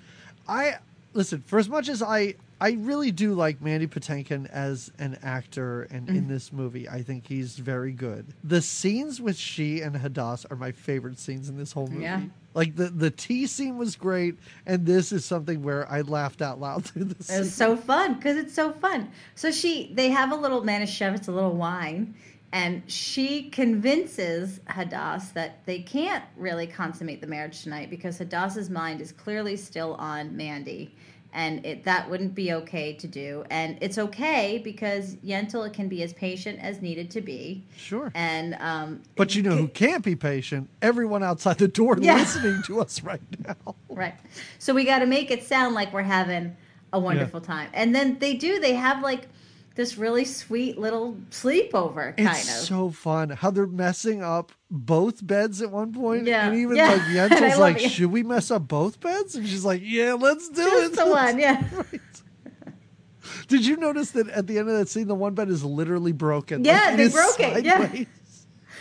I listen, for as much as I I really do like Mandy Patinkin as an actor and Mm. in this movie. I think he's very good. The scenes with she and Hadass are my favorite scenes in this whole movie. Yeah. Like the the tea scene was great, and this is something where I laughed out loud [LAUGHS] through the It scene. was so fun because it's so fun. So she, they have a little Manischewitz, a little wine, and she convinces Hadass that they can't really consummate the marriage tonight because Hadass's mind is clearly still on Mandy, and it that wouldn't be okay to do. And it's okay because Yentl can be as patient as needed to be, Sure. and um, But you know who can't be patient? Everyone outside the door Yeah. listening to us right now. [LAUGHS] Right. So we got to make it sound like we're having a wonderful time. And then they do. They have like this really sweet little sleepover kind It's of. so fun how they're messing up both beds at one point. Yeah. And even Yeah. like [LAUGHS] Yentl's like, it. should we mess up both beds? And she's like, yeah, let's do Just it. the one, yeah. Right. Did you notice that at the end of that scene, the one bed is literally broken? Yeah, it they broke it, yeah.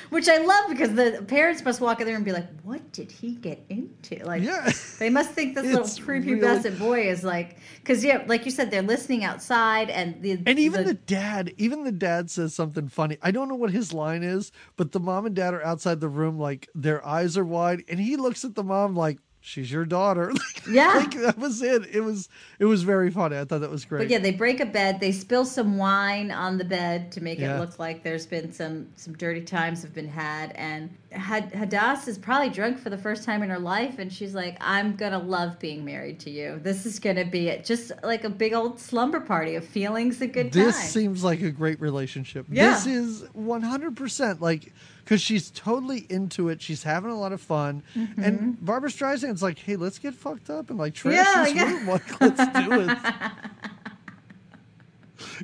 Which I love because the parents must walk in there and be like, "What did he get into?" Like, Yeah. [LAUGHS] they must think this little prepubescent really- boy is like, because yeah, like you said, they're listening outside, and the And even the, dad, even the dad says something funny. I don't know what his line is, but the mom and dad are outside the room, like their eyes are wide, and he looks at the mom like, "She's your daughter." [LAUGHS] Yeah. like that was it. It was it was very funny. I thought that was great. But yeah, they break a bed. They spill some wine on the bed to make Yeah. it look like there's been some some dirty times have been had. And Had- Hadass is probably drunk for the first time in her life, and she's like, "I'm gonna love being married to you. This is gonna be it. Just like a big old slumber party of feelings and good this times." seems like a great relationship. Yeah. This is 100% like because she's totally into it. She's having a lot of fun. Mm-hmm. And Barbra Streisand's like, hey, let's get fucked up and like trash Yeah, this yeah. room. Like, [LAUGHS] let's do it.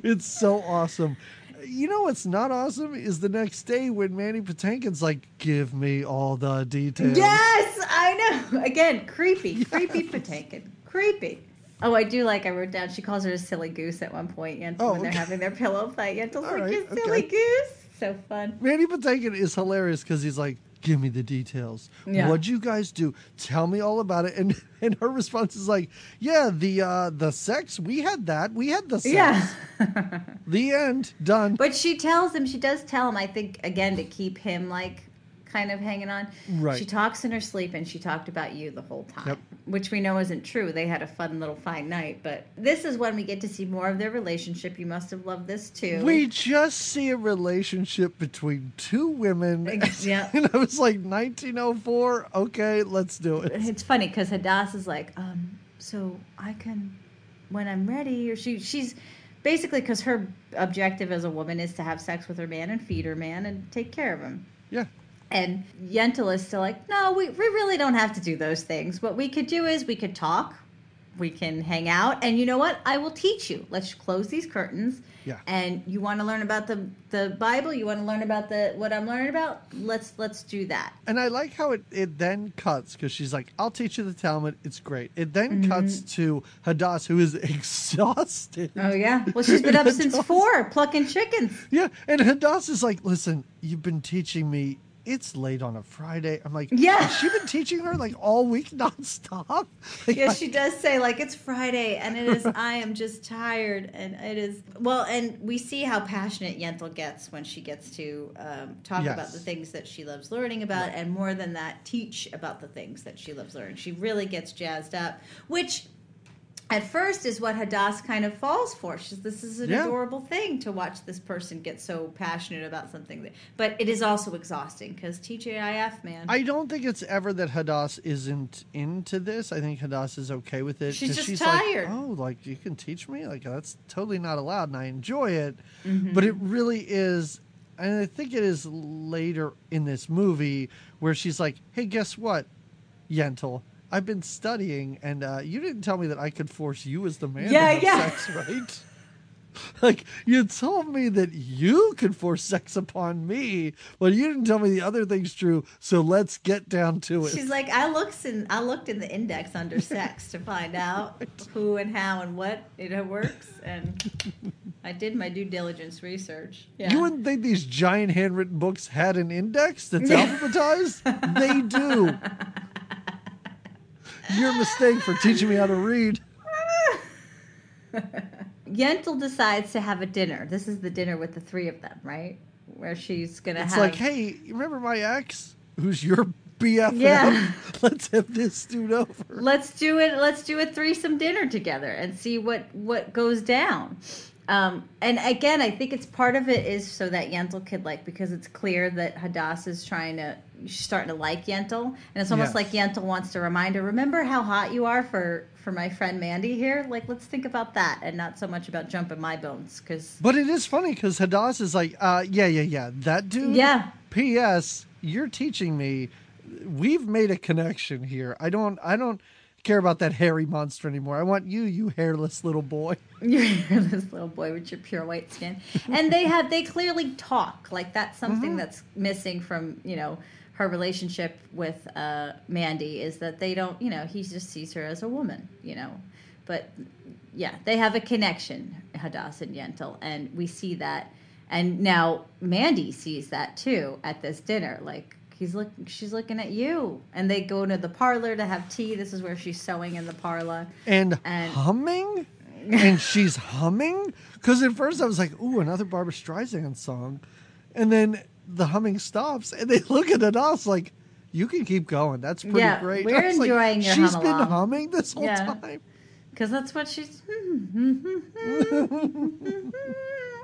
it's so awesome. You know what's not awesome is the next day when Mandy Patinkin's like, give me all the details. Yes, I know. Again, creepy, creepy Patinkin, creepy. Oh, I do like. I wrote down. She calls her a silly goose at one point. Yentl, Oh, when they're having their pillow fight, Yentl's All like, right, "You silly okay. goose." So fun. Mandy Patinkin is hilarious because he's like, "Give me the details. Yeah. What'd you guys do? Tell me all about it." And [LAUGHS] and her response is like, "Yeah, the uh the sex we had that we had the sex. Yeah. The end. Done. But she tells him, she does tell him, I think, again, to keep him like kind of hanging on. Right. She talks in her sleep and she talked about you the whole time, Yep. which we know isn't true. They had a fun little fine night, but this is when we get to see more of their relationship. You must have loved this too. We just see a relationship between two women. [LAUGHS] Yeah. And I was like, 1904. Okay, let's do it. It's funny because Hadass is like, um, so I can, when I'm ready, or she, she's basically because her objective as a woman is to have sex with her man and feed her man and take care of him. Yeah. And Yentl is still like, no, we, we really don't have to do those things. What we could do is we could talk, we can hang out, and you know what? I will teach you. Let's close these curtains. Yeah. And you want to learn about the the Bible? You want to learn about the what I'm learning about? Let's let's do that. And I like how it, it then cuts because she's like, I'll teach you the Talmud. It's great. It then Mm-hmm. cuts to Hadass, who is [LAUGHS] exhausted. Oh yeah. Well, she's been up [LAUGHS] since four plucking chickens. Yeah, and Hadass is like, listen, you've been teaching me. It's late on a Friday. I'm like, Yeah. Has she been teaching her like all week nonstop? [LAUGHS] Like, Yeah, she does say like it's Friday and it is I am just tired and it is well and we see how passionate Yentl gets when she gets to um, talk Yes. about the things that she loves learning about and more than that teach about the things that she loves learning. She really gets jazzed up, which at first is what Hadass kind of falls for. She's this is an Yeah. adorable thing to watch this person get so passionate about something that, but it is also exhausting because TGIF man. I don't think it's ever that Hadass isn't into this. I think Hadass is okay with it. She's just like, tired. oh, like you can teach me? Like that's totally not allowed, and I enjoy it. Mm-hmm. But it really is, and I think it is later in this movie where she's like, "Hey, guess what, Yentl? I've been studying, and uh, you didn't tell me that I could force you as the man Yeah, to have yeah. sex, right? [LAUGHS] like you told me that you could force sex upon me, but you didn't tell me the other thing's true. So let's get down to it. She's like, I looked in, I looked in the index under sex to find [LAUGHS] out who and how and what it works, and I did my due diligence research. Yeah. You wouldn't think these giant handwritten books had an index that's [LAUGHS] alphabetized? they do. Your mistake for teaching me how to read. [LAUGHS] Yentl decides to have a dinner. This is the dinner with the three of them, right? Where she's gonna It's have. like, hey, you remember my ex, who's your BFF? Yeah. [LAUGHS] Let's have this dude over. let's do it. Let's do a threesome dinner together and see what what goes down. Um, and again, I think it's part of it is so that Yentl could like because it's clear that Hadass is trying to she's starting to like Yentl, and it's almost Yes. like Yentl wants to remind her, remember how hot you are for for my friend Mandy here. Like, let's think about that and not so much about jumping my bones because But it is funny because Hadass is like, uh, yeah, yeah, yeah, that dude. Yeah. P.S. You're teaching me. We've made a connection here. I don't. I don't care about that hairy monster anymore. I want you, you hairless little boy. [LAUGHS] You hairless little boy with your pure white skin and they have they clearly talk like that's something Mm-hmm. that's missing from you know her relationship with uh mandy is that they don't you know he just sees her as a woman you know. But yeah they have a connection hadass and yentl and we see that. And now mandy sees that too at this dinner like he's look she's looking at you. And they go to the parlor to have tea. This is where she's sewing in the parlor. And, And- humming, and she's humming. Because at first I was like, "Ooh, another Barbra Streisand song," and then the humming stops, and they [LAUGHS] look at us like, "You can keep going. That's pretty Yeah, great." we're was like, enjoying your She's hum been along." humming this whole Yeah. time. Because that's what she's. [LAUGHS]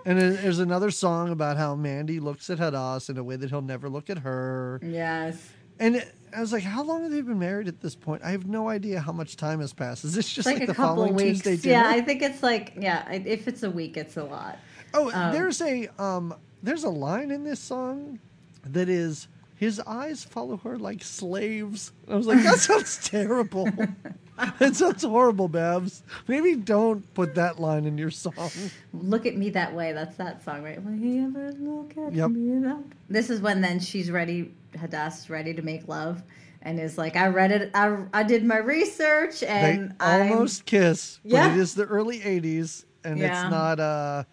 And there's another song about how Mandy looks at Hadass in a way that he'll never look at her. yes. And it, I was like, how long have they been married at this point? I have no idea how much time has passed. Is this just like, like, a the couple following weeks. Tuesday dinner? Yeah, I think it's like, yeah, if it's a week, it's a lot. oh, um, there's a um, there's a line in this song that is his eyes follow her like slaves. I was like, that sounds [LAUGHS] terrible. that sounds horrible, Babs. Maybe don't put that line in your song. Look at me that way. That's that song, right? Will he ever look at Yep. me that This is when then she's ready, Hadass ready to make love. And is like, I read it, I, I did my research, and I'm- almost kiss, but Yeah. it is the early '80s, and Yeah. it's not. Uh,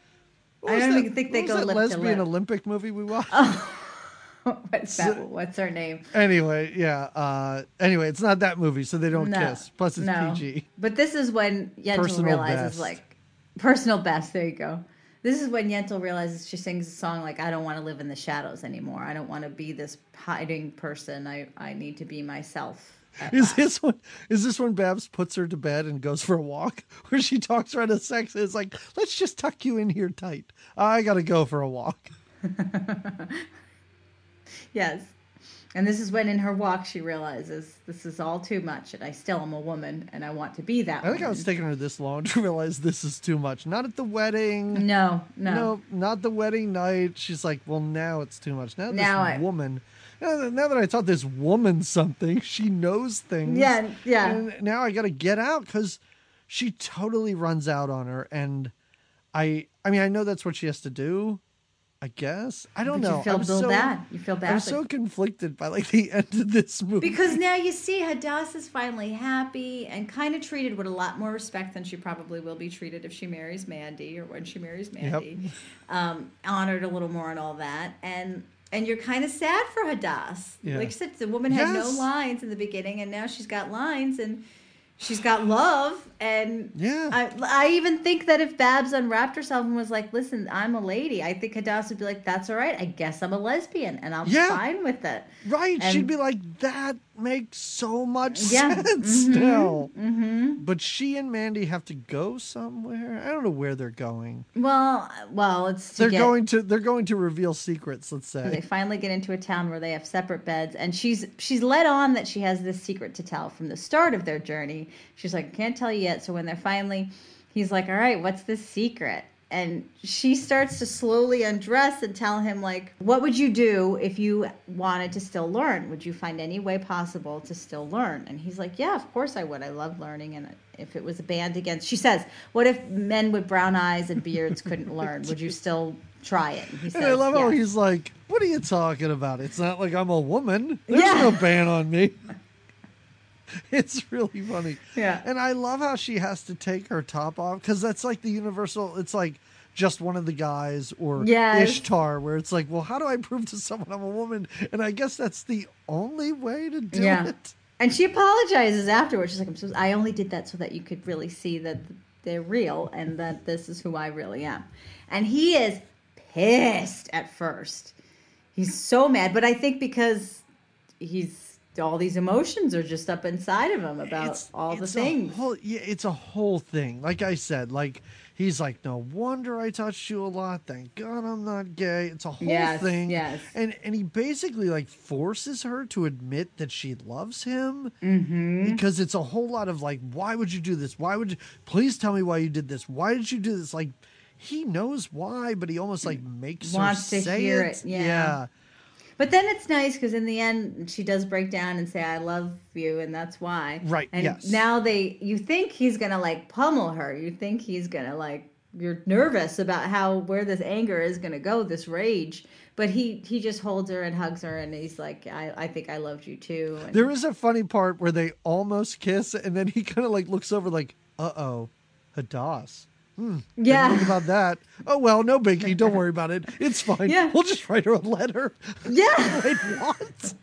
I don't that- even think they go lip to lesbian lip. Olympic movie we watched. [LAUGHS] what's that? What's her name? Anyway, yeah. Uh, anyway, it's not that movie, so they don't No, kiss. Plus, it's no. PG. But this is when Yentl Personal realizes, best. like, personal best. There you go. This is when Yentl realizes she sings a song like, "I don't want to live in the shadows anymore. I don't want to be this hiding person. I I need to be myself." Is this one? Is this when Babs puts her to bed and goes for a walk, [LAUGHS] where she talks her into sex? And it's like, let's just tuck you in here tight. I gotta go for a walk. [LAUGHS] Yes. And this is when, in her walk, she realizes this is all too much, and I still am a woman, and I want to be that. I think I was taking her this long to [LAUGHS] realize this is too much. Not at the wedding. No, no, No, not the wedding night. She's like, well, now it's too much. Now this Now I- woman. Now that I taught this woman something, she knows things. Yeah, yeah. And now I got to get out because she totally runs out on her, and I, I mean, I know that's what she has to do. I guess I don't But know. You feel I'm so bad. You feel bad. I'm like- so conflicted by like the end of this movie Because now you see Hadass is finally happy and kind of treated with a lot more respect than she probably will be treated if she marries Mandy or when she marries Mandy. Um, honored a little more and all that. And and you're kind of sad for Hadass. Yeah. Like I said, the woman had no lines in the beginning and now she's got lines and she's got love. And Yeah. I, I even think that if Babs unwrapped herself and was like, listen, I'm a lady, I think Hadass would be like, that's all right. I guess I'm a lesbian and I'm Yeah. fine with it. Right. She'd be like, that makes so much Yeah. [LAUGHS] sense Mhm. now. Mm-hmm. But she and Mandy have to go somewhere. I don't know where they're going. Well, well, it's They're get, going to they're going to reveal secrets, let's say They finally get into a town where they have separate beds, and she's she's led on that she has this secret to tell from the start of their journey. She's like, I can't tell you yet. So when they're finally, he's like, All right, what's this secret? and she starts to slowly undress and tell him like what would you do if you wanted to still learn would you find any way possible to still learn and he's like yeah of course i would i love learning and if it was a band against she says what if men with brown eyes and beards couldn't learn would you still try it and he And I love how he's like, "What are you talking about? It's not like I'm a woman. There's Yeah. no ban on me." [LAUGHS] [LAUGHS] It's really funny. Yeah. And I love how she has to take her top off because that's like the universal. It's like just one of the guys or Yes. Ishtar, where it's like, well, how do I prove to someone I'm a woman? And I guess that's the only way to do Yeah. it. And she apologizes afterwards. She's like, I'm so, I only did that so that you could really see that they're real and that this is who I really am. And he is pissed at first. He's so mad, but I think because he's all these emotions are just up inside of him about all the it's a things. whole- yeah, it's a whole thing. Like I said, like he's like, no wonder I touched you a lot. Thank God I'm not gay. It's a whole Yes, thing. yes. And and he basically like forces her to admit that she loves him Mm-hmm. because it's a whole lot of like, why would you do this? Why would you? Please tell me why you did this. Why did you do this? Like. He knows why, but he almost like makes Wants her to say hear it. it, yeah. But then it's nice because in the end she does break down and say I love you and that's why. Right, And yes. now they you think he's gonna like pummel her. You think he's gonna like you're nervous about how where this anger is gonna go, this rage. But he he just holds her and hugs her and he's like I I think I loved you too. And There is a funny part where they almost kiss, and then he kind of like looks over, like, "Uh oh, Hadass." Hmm, think yeah, about that. Oh well, no biggie. Don't worry about it. It's fine. Yeah. We'll just write her a letter. yeah, [LAUGHS] Wait, what?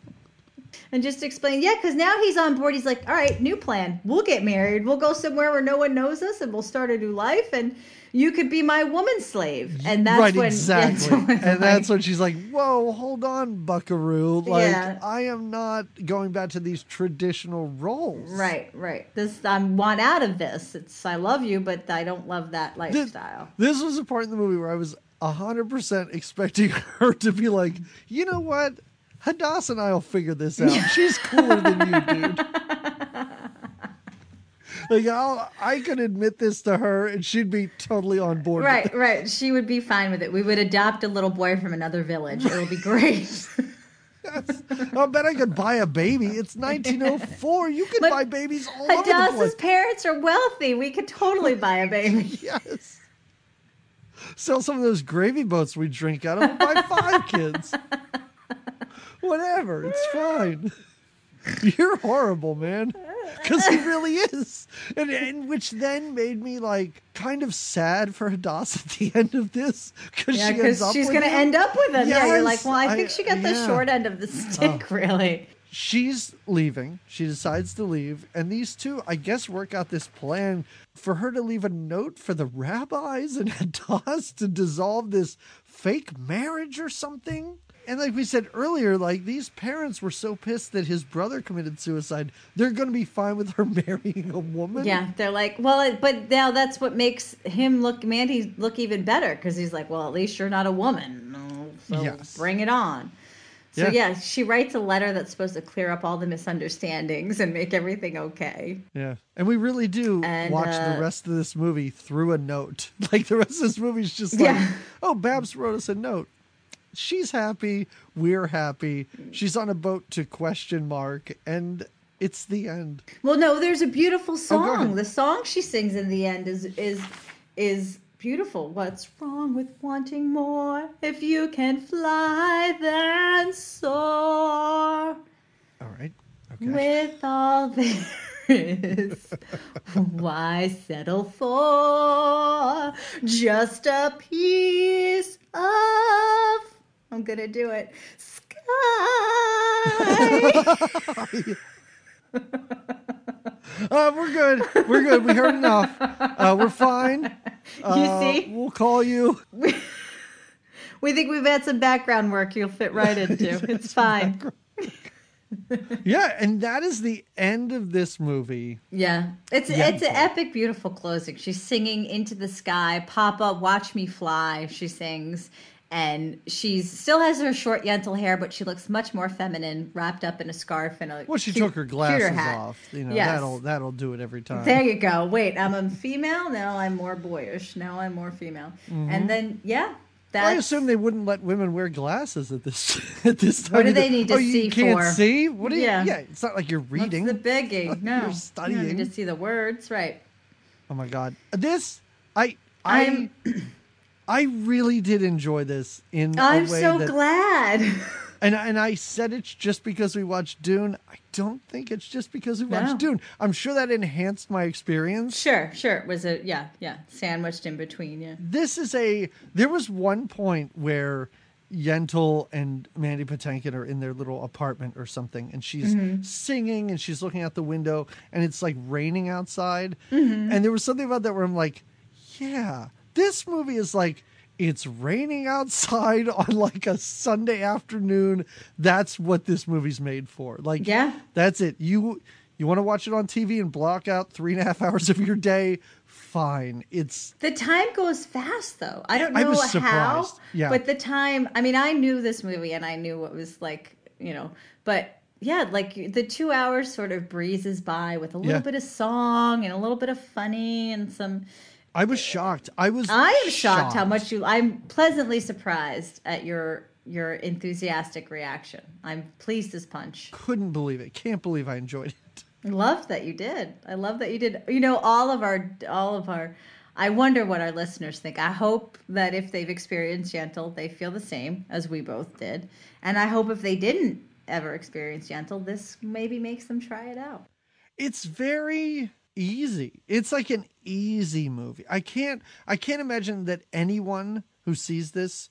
And just explain. Yeah, because now he's on board. He's like, all right, new plan. We'll get married. We'll go somewhere where no one knows us, and we'll start a new life. And you could be my woman slave. And that's right, when exactly. [LAUGHS] that's when, and that's when she's like, "Whoa, hold on, Buckaroo. Like, Yeah. I am not going back to these traditional roles." Right, right. This I want out of this. It's I love you, but I don't love that This, lifestyle. this was a part in the movie where I was hundred percent expecting [LAUGHS] her to be like, "You know what? Hadass and I'll figure this out. She's cooler than you, dude." [LAUGHS] Like I'll, I could admit this to her, and she'd be totally on board. with Right, right. She would be fine with it. We would adopt a little boy from another village. It would be great. [LAUGHS] I bet I could buy a baby. It's [LAUGHS] 1904. You can buy babies all over the Hadass's place. parents are wealthy. We could totally buy a baby. Yes. Sell some of those gravy boats we drink out of. Buy five kids. Whatever. It's fine. [LAUGHS] You're horrible, man. [LAUGHS] Because he really is. And, and which then made me like kind of sad for Hadass at the end of this. Because Yeah, she ends up she's with going to him. end up with him. yeah, you're like, well, I I- think she got the yeah. Oh. short end of the uh. stick, [LAUGHS] really. she's leaving. She decides to leave, and these two, I guess, work out this plan for her to leave a note for the rabbis and Hadass to dissolve this fake marriage or something. And like we said earlier, like these parents were so pissed that his brother committed suicide, they're going to be fine with her [LAUGHS] marrying a woman. Yeah, they're like, well, but now that's what makes him look, Mandy look even better because he's like, well, at least you're not a woman. So Yes. bring it on. So Yeah. yeah. she writes a letter that's supposed to clear up all the misunderstandings and make everything okay. Yeah. And we really do And, watch uh, the rest of this movie through a note. [LAUGHS] Like the rest of this movie is just like, Yeah. oh, Babs wrote us a note. She's happy. We're happy. She's on a boat to question mark. And it's the end. Well, no, there's a beautiful oh, song. ahead. the song she sings in the end is is is beautiful. What's wrong with wanting more? If you can fly, then soar. All right. Okay. With all there is, [LAUGHS] why settle for just a piece of? I'm gonna do it. Sky. [LAUGHS] Uh, we're good. We're good. We heard enough. Uh, we're fine. [LAUGHS] Uh, see? We'll call you. we think we've had some background work you'll fit right [LAUGHS] into. It's fine. Yeah. And that is the end of this movie. Yeah, it's Yeah. it's an epic, beautiful closing. She's singing into the sky, "Papa, watch me fly." She sings, and she still has her short Yentl hair, but she looks much more feminine, wrapped up in a scarf and a Well, she took her glasses off. You know, Yes. that'll that'll do it every time. There you go. Wait, I'm a female. Now I'm more boyish. Now I'm more female. And then yeah, that's Mm-hmm. I assume they wouldn't let women wear glasses at this [LAUGHS] at this time. What do they need to oh, you see can't for? see? What do you? Yeah. Yeah. it's not like you're reading. What's the biggie. [LAUGHS] No, You're studying. You need to see the words, right? Oh my god, this I I I'm I really did enjoy this in I'm a way so that, glad. [LAUGHS] and and I said it's just because we watched Dune. I don't think it's just because we watched No. Dune. I'm sure that enhanced my experience. sure, sure. It was a yeah, yeah, sandwiched in between. Yeah. This is a. There was one point where Yentl and Mandy Patinkin are in their little apartment or something, and she's Mm-hmm. singing and she's looking out the window, and it's like raining outside. Mm-hmm. And there was something about that where I'm like, yeah, this movie is like. It's raining outside on like a Sunday afternoon. That's what this movie's made for. Like, Yeah. that's it. You you want to watch it on TV and block out three and a half [LAUGHS] hours of your day? Fine. It's The time goes fast, though. I don't I know was how. Yeah. but the time. I mean, I knew this movie, and I knew what was like, you know. But yeah, like the two hours sort of breezes by with a little Yeah. bit of song and a little bit of funny and some. I was shocked. I was. I am shocked how much you. I'm pleasantly surprised at your your enthusiastic reaction. I'm pleased as punch. Couldn't believe it. Can't believe I enjoyed it. I love that you did. I love that you did. You know, all of our all of our I wonder what our listeners think. I hope that if they've experienced Yentl, they feel the same as we both did. And I hope if they didn't ever experience Yentl, this maybe makes them try it out. It's very easy. It's like an easy movie. I can't. I can't imagine that anyone who sees this,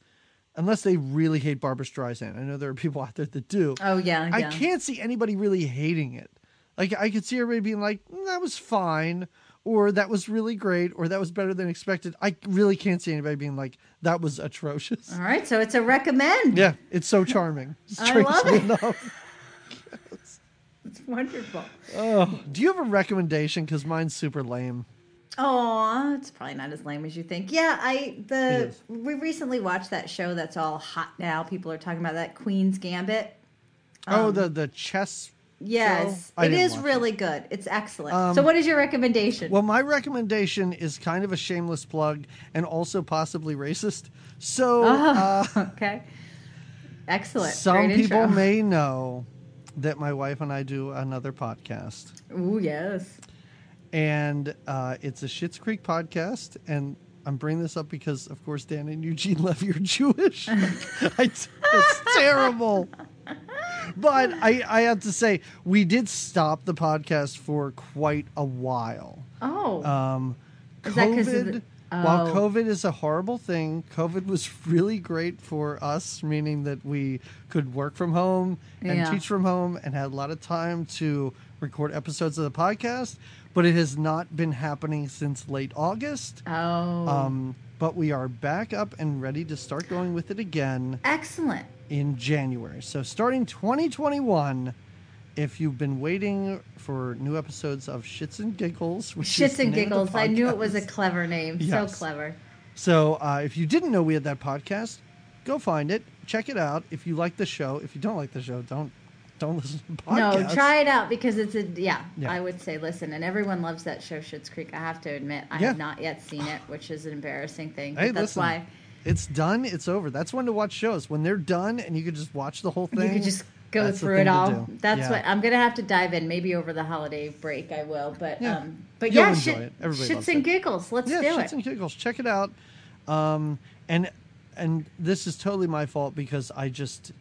unless they really hate Barbra Streisand. I know there are people out there that do. Oh yeah, I can't see anybody really hating it. Like I could see everybody being like, "Mm, "That was fine," or "That was really great," or "That was better than expected." I really can't see anybody being like, "That was atrocious." All right, so it's a recommend. Yeah, it's so charming. I love strangely it. [LAUGHS] enough. It's wonderful. Oh, do you have a recommendation? Because mine's super lame. Oh, it's probably not as lame as you think. Yeah, I the we recently watched that show that's all hot now. People are talking about that Queen's Gambit. oh, Um, the the chess. Yes, show? I it didn't is watch really good. It's excellent. Um, so, what is your recommendation? Well, my recommendation is kind of a shameless plug and also possibly racist. So, [LAUGHS] uh, okay, excellent. some Great people intro. may [LAUGHS] know that my wife and I do another podcast. Oh yes. and uh, it's a Schitt's Creek podcast. And I'm bringing this up because, of course, Dan and Eugene Levy are [LAUGHS] Jewish. [LAUGHS] I, it's terrible. But I, I have to say, we did stop the podcast for quite a while. Oh, Um, Is that while Oh. COVID is a horrible thing, COVID was [LAUGHS] really great for us, meaning that we could work from home and Yeah. teach from home and had a lot of time to record episodes of the podcast. But it has not been happening since late August. oh, Um, but we are back up and ready to start going with it again excellent. in January. So starting 2021, if you've been waiting for new episodes of Shits and Giggles, which Shits and giggles. I knew it was a clever name. Yes. So clever. So uh, if you didn't know we had that podcast, go find it, check it out. If you like the show, if you don't like the show, don't don't listen to the podcast. No, try it out because it's a yeah, Yeah. I would say listen, and everyone loves that show Schitt's Creek. I have to admit, I Yeah. have not yet seen it, which is an embarrassing thing. Hey, that's listen, why It's done. It's over. That's when to watch shows. When they're done and you can just watch the whole thing. you could just go that's through it all. That's Yeah. what I'm gonna have to dive in. Maybe over the holiday break, I will. But Yeah. um, but You'll yeah, enjoy shit, it. Everybody shits and it. giggles. Let's yeah, do shits it. Shits and giggles. Check it out. Um, and and this is totally my fault because I just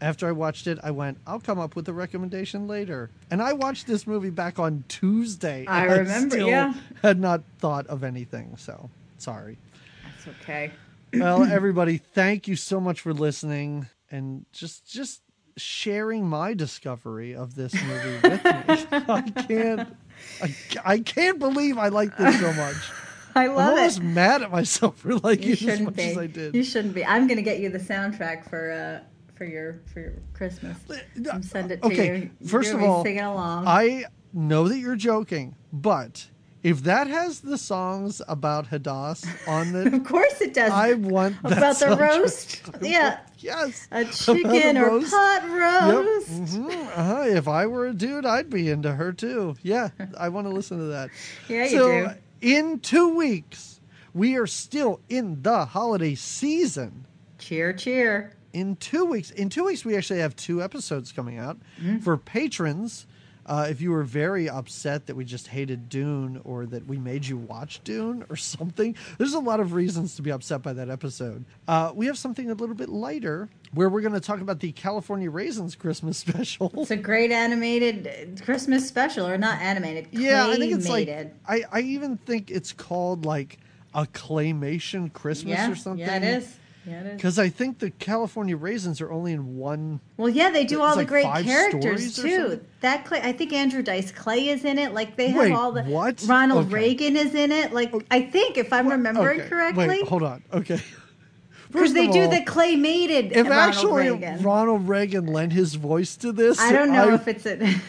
after I watched it, I went, I'll come up with a recommendation later. And I watched this movie back on Tuesday. I remember, still yeah. had not thought of anything. So sorry. That's okay. well, everybody, thank you so much for listening and just just sharing my discovery of this movie with me. [LAUGHS] I can't I, I can't believe I like this so much. [LAUGHS] I I'm love almost it. mad at myself for liking You it as shouldn't much be. as I did. You shouldn't be. I'm gonna get you the soundtrack for uh for your for your Christmas. Uh, And send it to okay, you. first You're of all, singing along. I know that you're joking, but If that has the songs about Hadass on it, [LAUGHS] Of course it does. I want about the roast. Yeah, yes. a [LAUGHS] chicken or roast. pot Yep. roast. hmm Uh-huh. If I were a dude, I'd be into her too. Yeah, I want to listen to that. [LAUGHS] Yeah, you so, do. in two weeks, we are still in the holiday season. Cheer, cheer. In two weeks, in two weeks, we actually have two episodes coming out Mm-hmm. for patrons. Uh, if you were very upset that we just hated Dune or that we made you watch Dune or [LAUGHS] something, there's a lot of reasons to be upset by that episode. Uh, we have something a little bit lighter where we're going to talk about the California Raisins Christmas [LAUGHS] special. It's a great animated Christmas special, or not animated. Yeah, I think it's like. I, I even think it's called like a claymation Christmas yeah, or something. yeah, it is. Yeah, it is. Because I think the California raisins are only in one. Well, yeah, they do all the like great characters too. That Clay, I think Andrew Dice Clay is in it. Like they have Wait, all the what? Ronald Okay. Reagan is in it. Like I think if I'm remembering Okay, correctly, Wait, hold on. Okay. [LAUGHS] because they of do the clay mated. If Ronald actually Reagan. Ronald Reagan lent his voice to this, I don't know I- if it's a. [LAUGHS]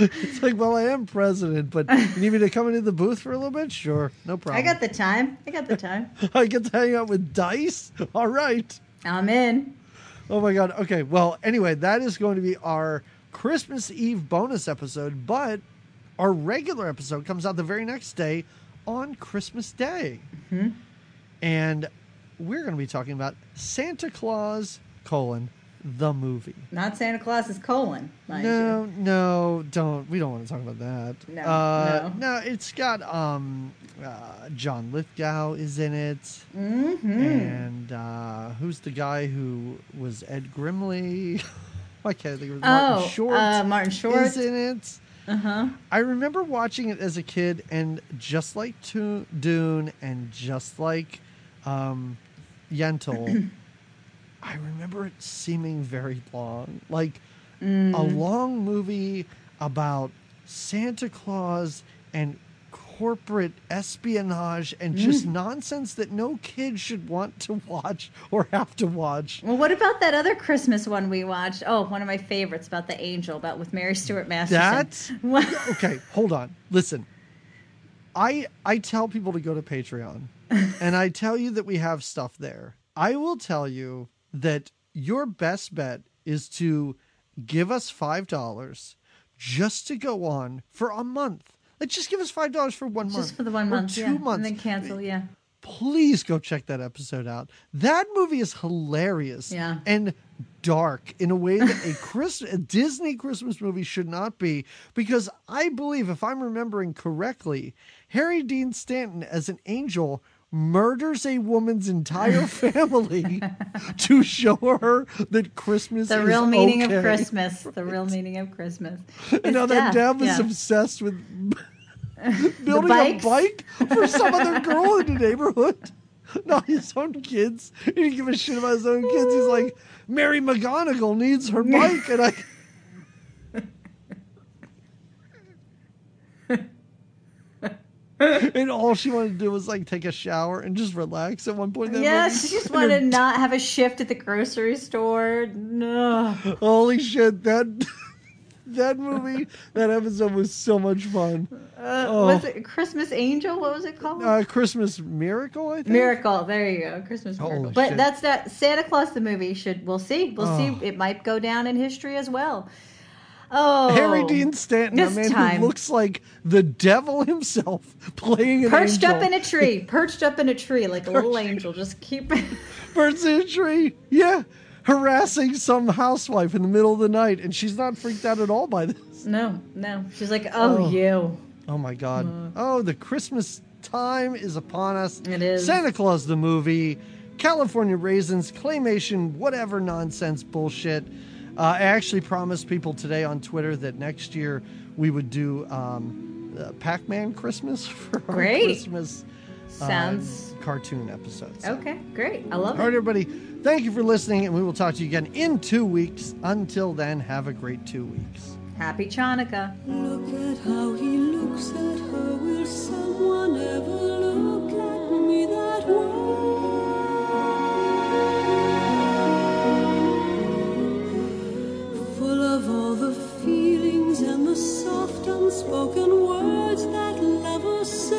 [LAUGHS] it's like, well, I am president, but you need me to come into the booth for a little bit? Sure, no problem. I got the time. I got the time. [LAUGHS] I get to hang out with Dice. All right. I'm in. Oh my god. Okay. Well, anyway, that is going to be our Christmas Eve bonus episode, but our regular episode comes out the very next day on Christmas Day. Mm-hmm. And we're going to be talking about Santa Claus colon the movie. Not Santa Claus's colon, No, you. no, don't. We don't want to talk about that. No, uh, no. it's got um, uh, John Lithgow is in it, Mm-hmm. and uh, who's the guy who was Ed Grimley? [LAUGHS] I can't think of it. Oh, Martin Short uh, Martin Short. is in it. Uh huh. I remember watching it as a kid, and just like to- Dune, and just like um, Yentl, [CLEARS THROAT] I remember it seeming very long, like a mm. long movie about Santa Claus and corporate espionage and just mm. nonsense that no kid should want to watch or have to watch. Well, what about that other Christmas one we watched? Oh, one of my favorites about the angel, about with Mary Stuart Masterson. That What? [LAUGHS] okay, hold on. Listen. I I tell people to go to Patreon [LAUGHS] and I tell you that we have stuff there. I will tell you that your best bet is to give us $5 just to go on for a month. Like just give us $5 for one month. Just for the one month, two yeah, months. and then cancel, yeah. Please go check that episode out. That movie is hilarious Yeah. and dark in a way that a [LAUGHS] Chris a Disney Christmas movie should not be because I believe if I'm remembering correctly, Harry Dean Stanton as an angel murders a woman's entire [LAUGHS] family to show her that Christmas The is real meaning okay. of Christmas. The real meaning of Christmas. [LAUGHS] And now that was yeah. obsessed with [LAUGHS] building a bike for some other girl in the neighborhood. Not his own kids. He didn't give a shit about his own kids. He's like, Mary McGonagall needs her bike, and I. [LAUGHS] and all she wanted to do was like take a shower and just relax at one point. Yeah, movie. she just wanted to [LAUGHS] not have a shift at the grocery store. No. Holy shit, that [LAUGHS] that movie, that episode was so much fun. Uh, Oh. Was it Christmas Angel? What was it called? Uh, Christmas Miracle, I think. Miracle. There you go. Christmas Holy Miracle. But that's that Santa Claus the movie. Should we'll see. We'll Oh. see. It might go down in history as well. Oh, Harry Dean Stanton, a man time. who looks like the devil himself, [LAUGHS] playing an perched angel. up in a tree, [LAUGHS] perched up in a tree like a little angel. Just keep. [LAUGHS] Perched in a tree. Yeah, harassing some housewife in the middle of the night, and she's not freaked out at all by this. no, no. She's like, oh, Oh. you. Oh my god. Uh. Oh, the Christmas time is upon us. It is. Santa Claus the movie, California Raisins, claymation, whatever nonsense bullshit. Uh, I actually promised people today on Twitter that next year we would do um, uh, Pac-Man Christmas [LAUGHS] for our Great. Christmas uh, Sounds cartoon episodes. okay. Great. I love All right, it. All right, everybody. Thank you for listening, and we will talk to you again in two weeks. Until then, have a great two weeks. Happy Chanukah. Look at how he looks at her. Will someone ever look at me that way? full of all the feelings and the soft unspoken words that lovers said.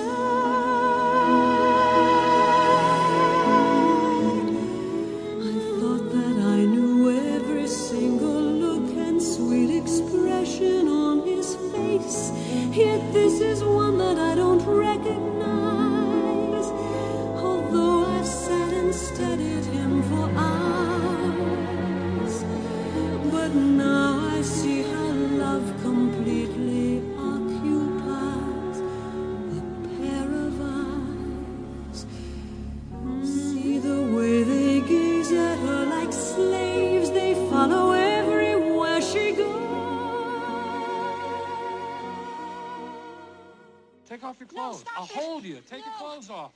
I thought that I knew every single look and sweet expression on his face, yet this is one that I don't. Off your clothes. I'll hold you. Take your clothes off.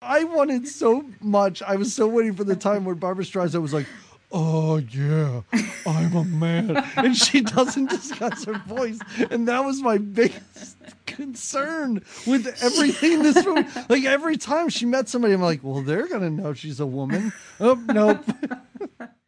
I wanted so much. I was so waiting for the time where Barbra Streisand was like, "Oh yeah, I'm a man," and she doesn't discuss her voice, and that was my biggest concern with everything in this movie. Like every time she met somebody, I'm like, "Well, they're gonna know she's a woman." Oh nope. [LAUGHS]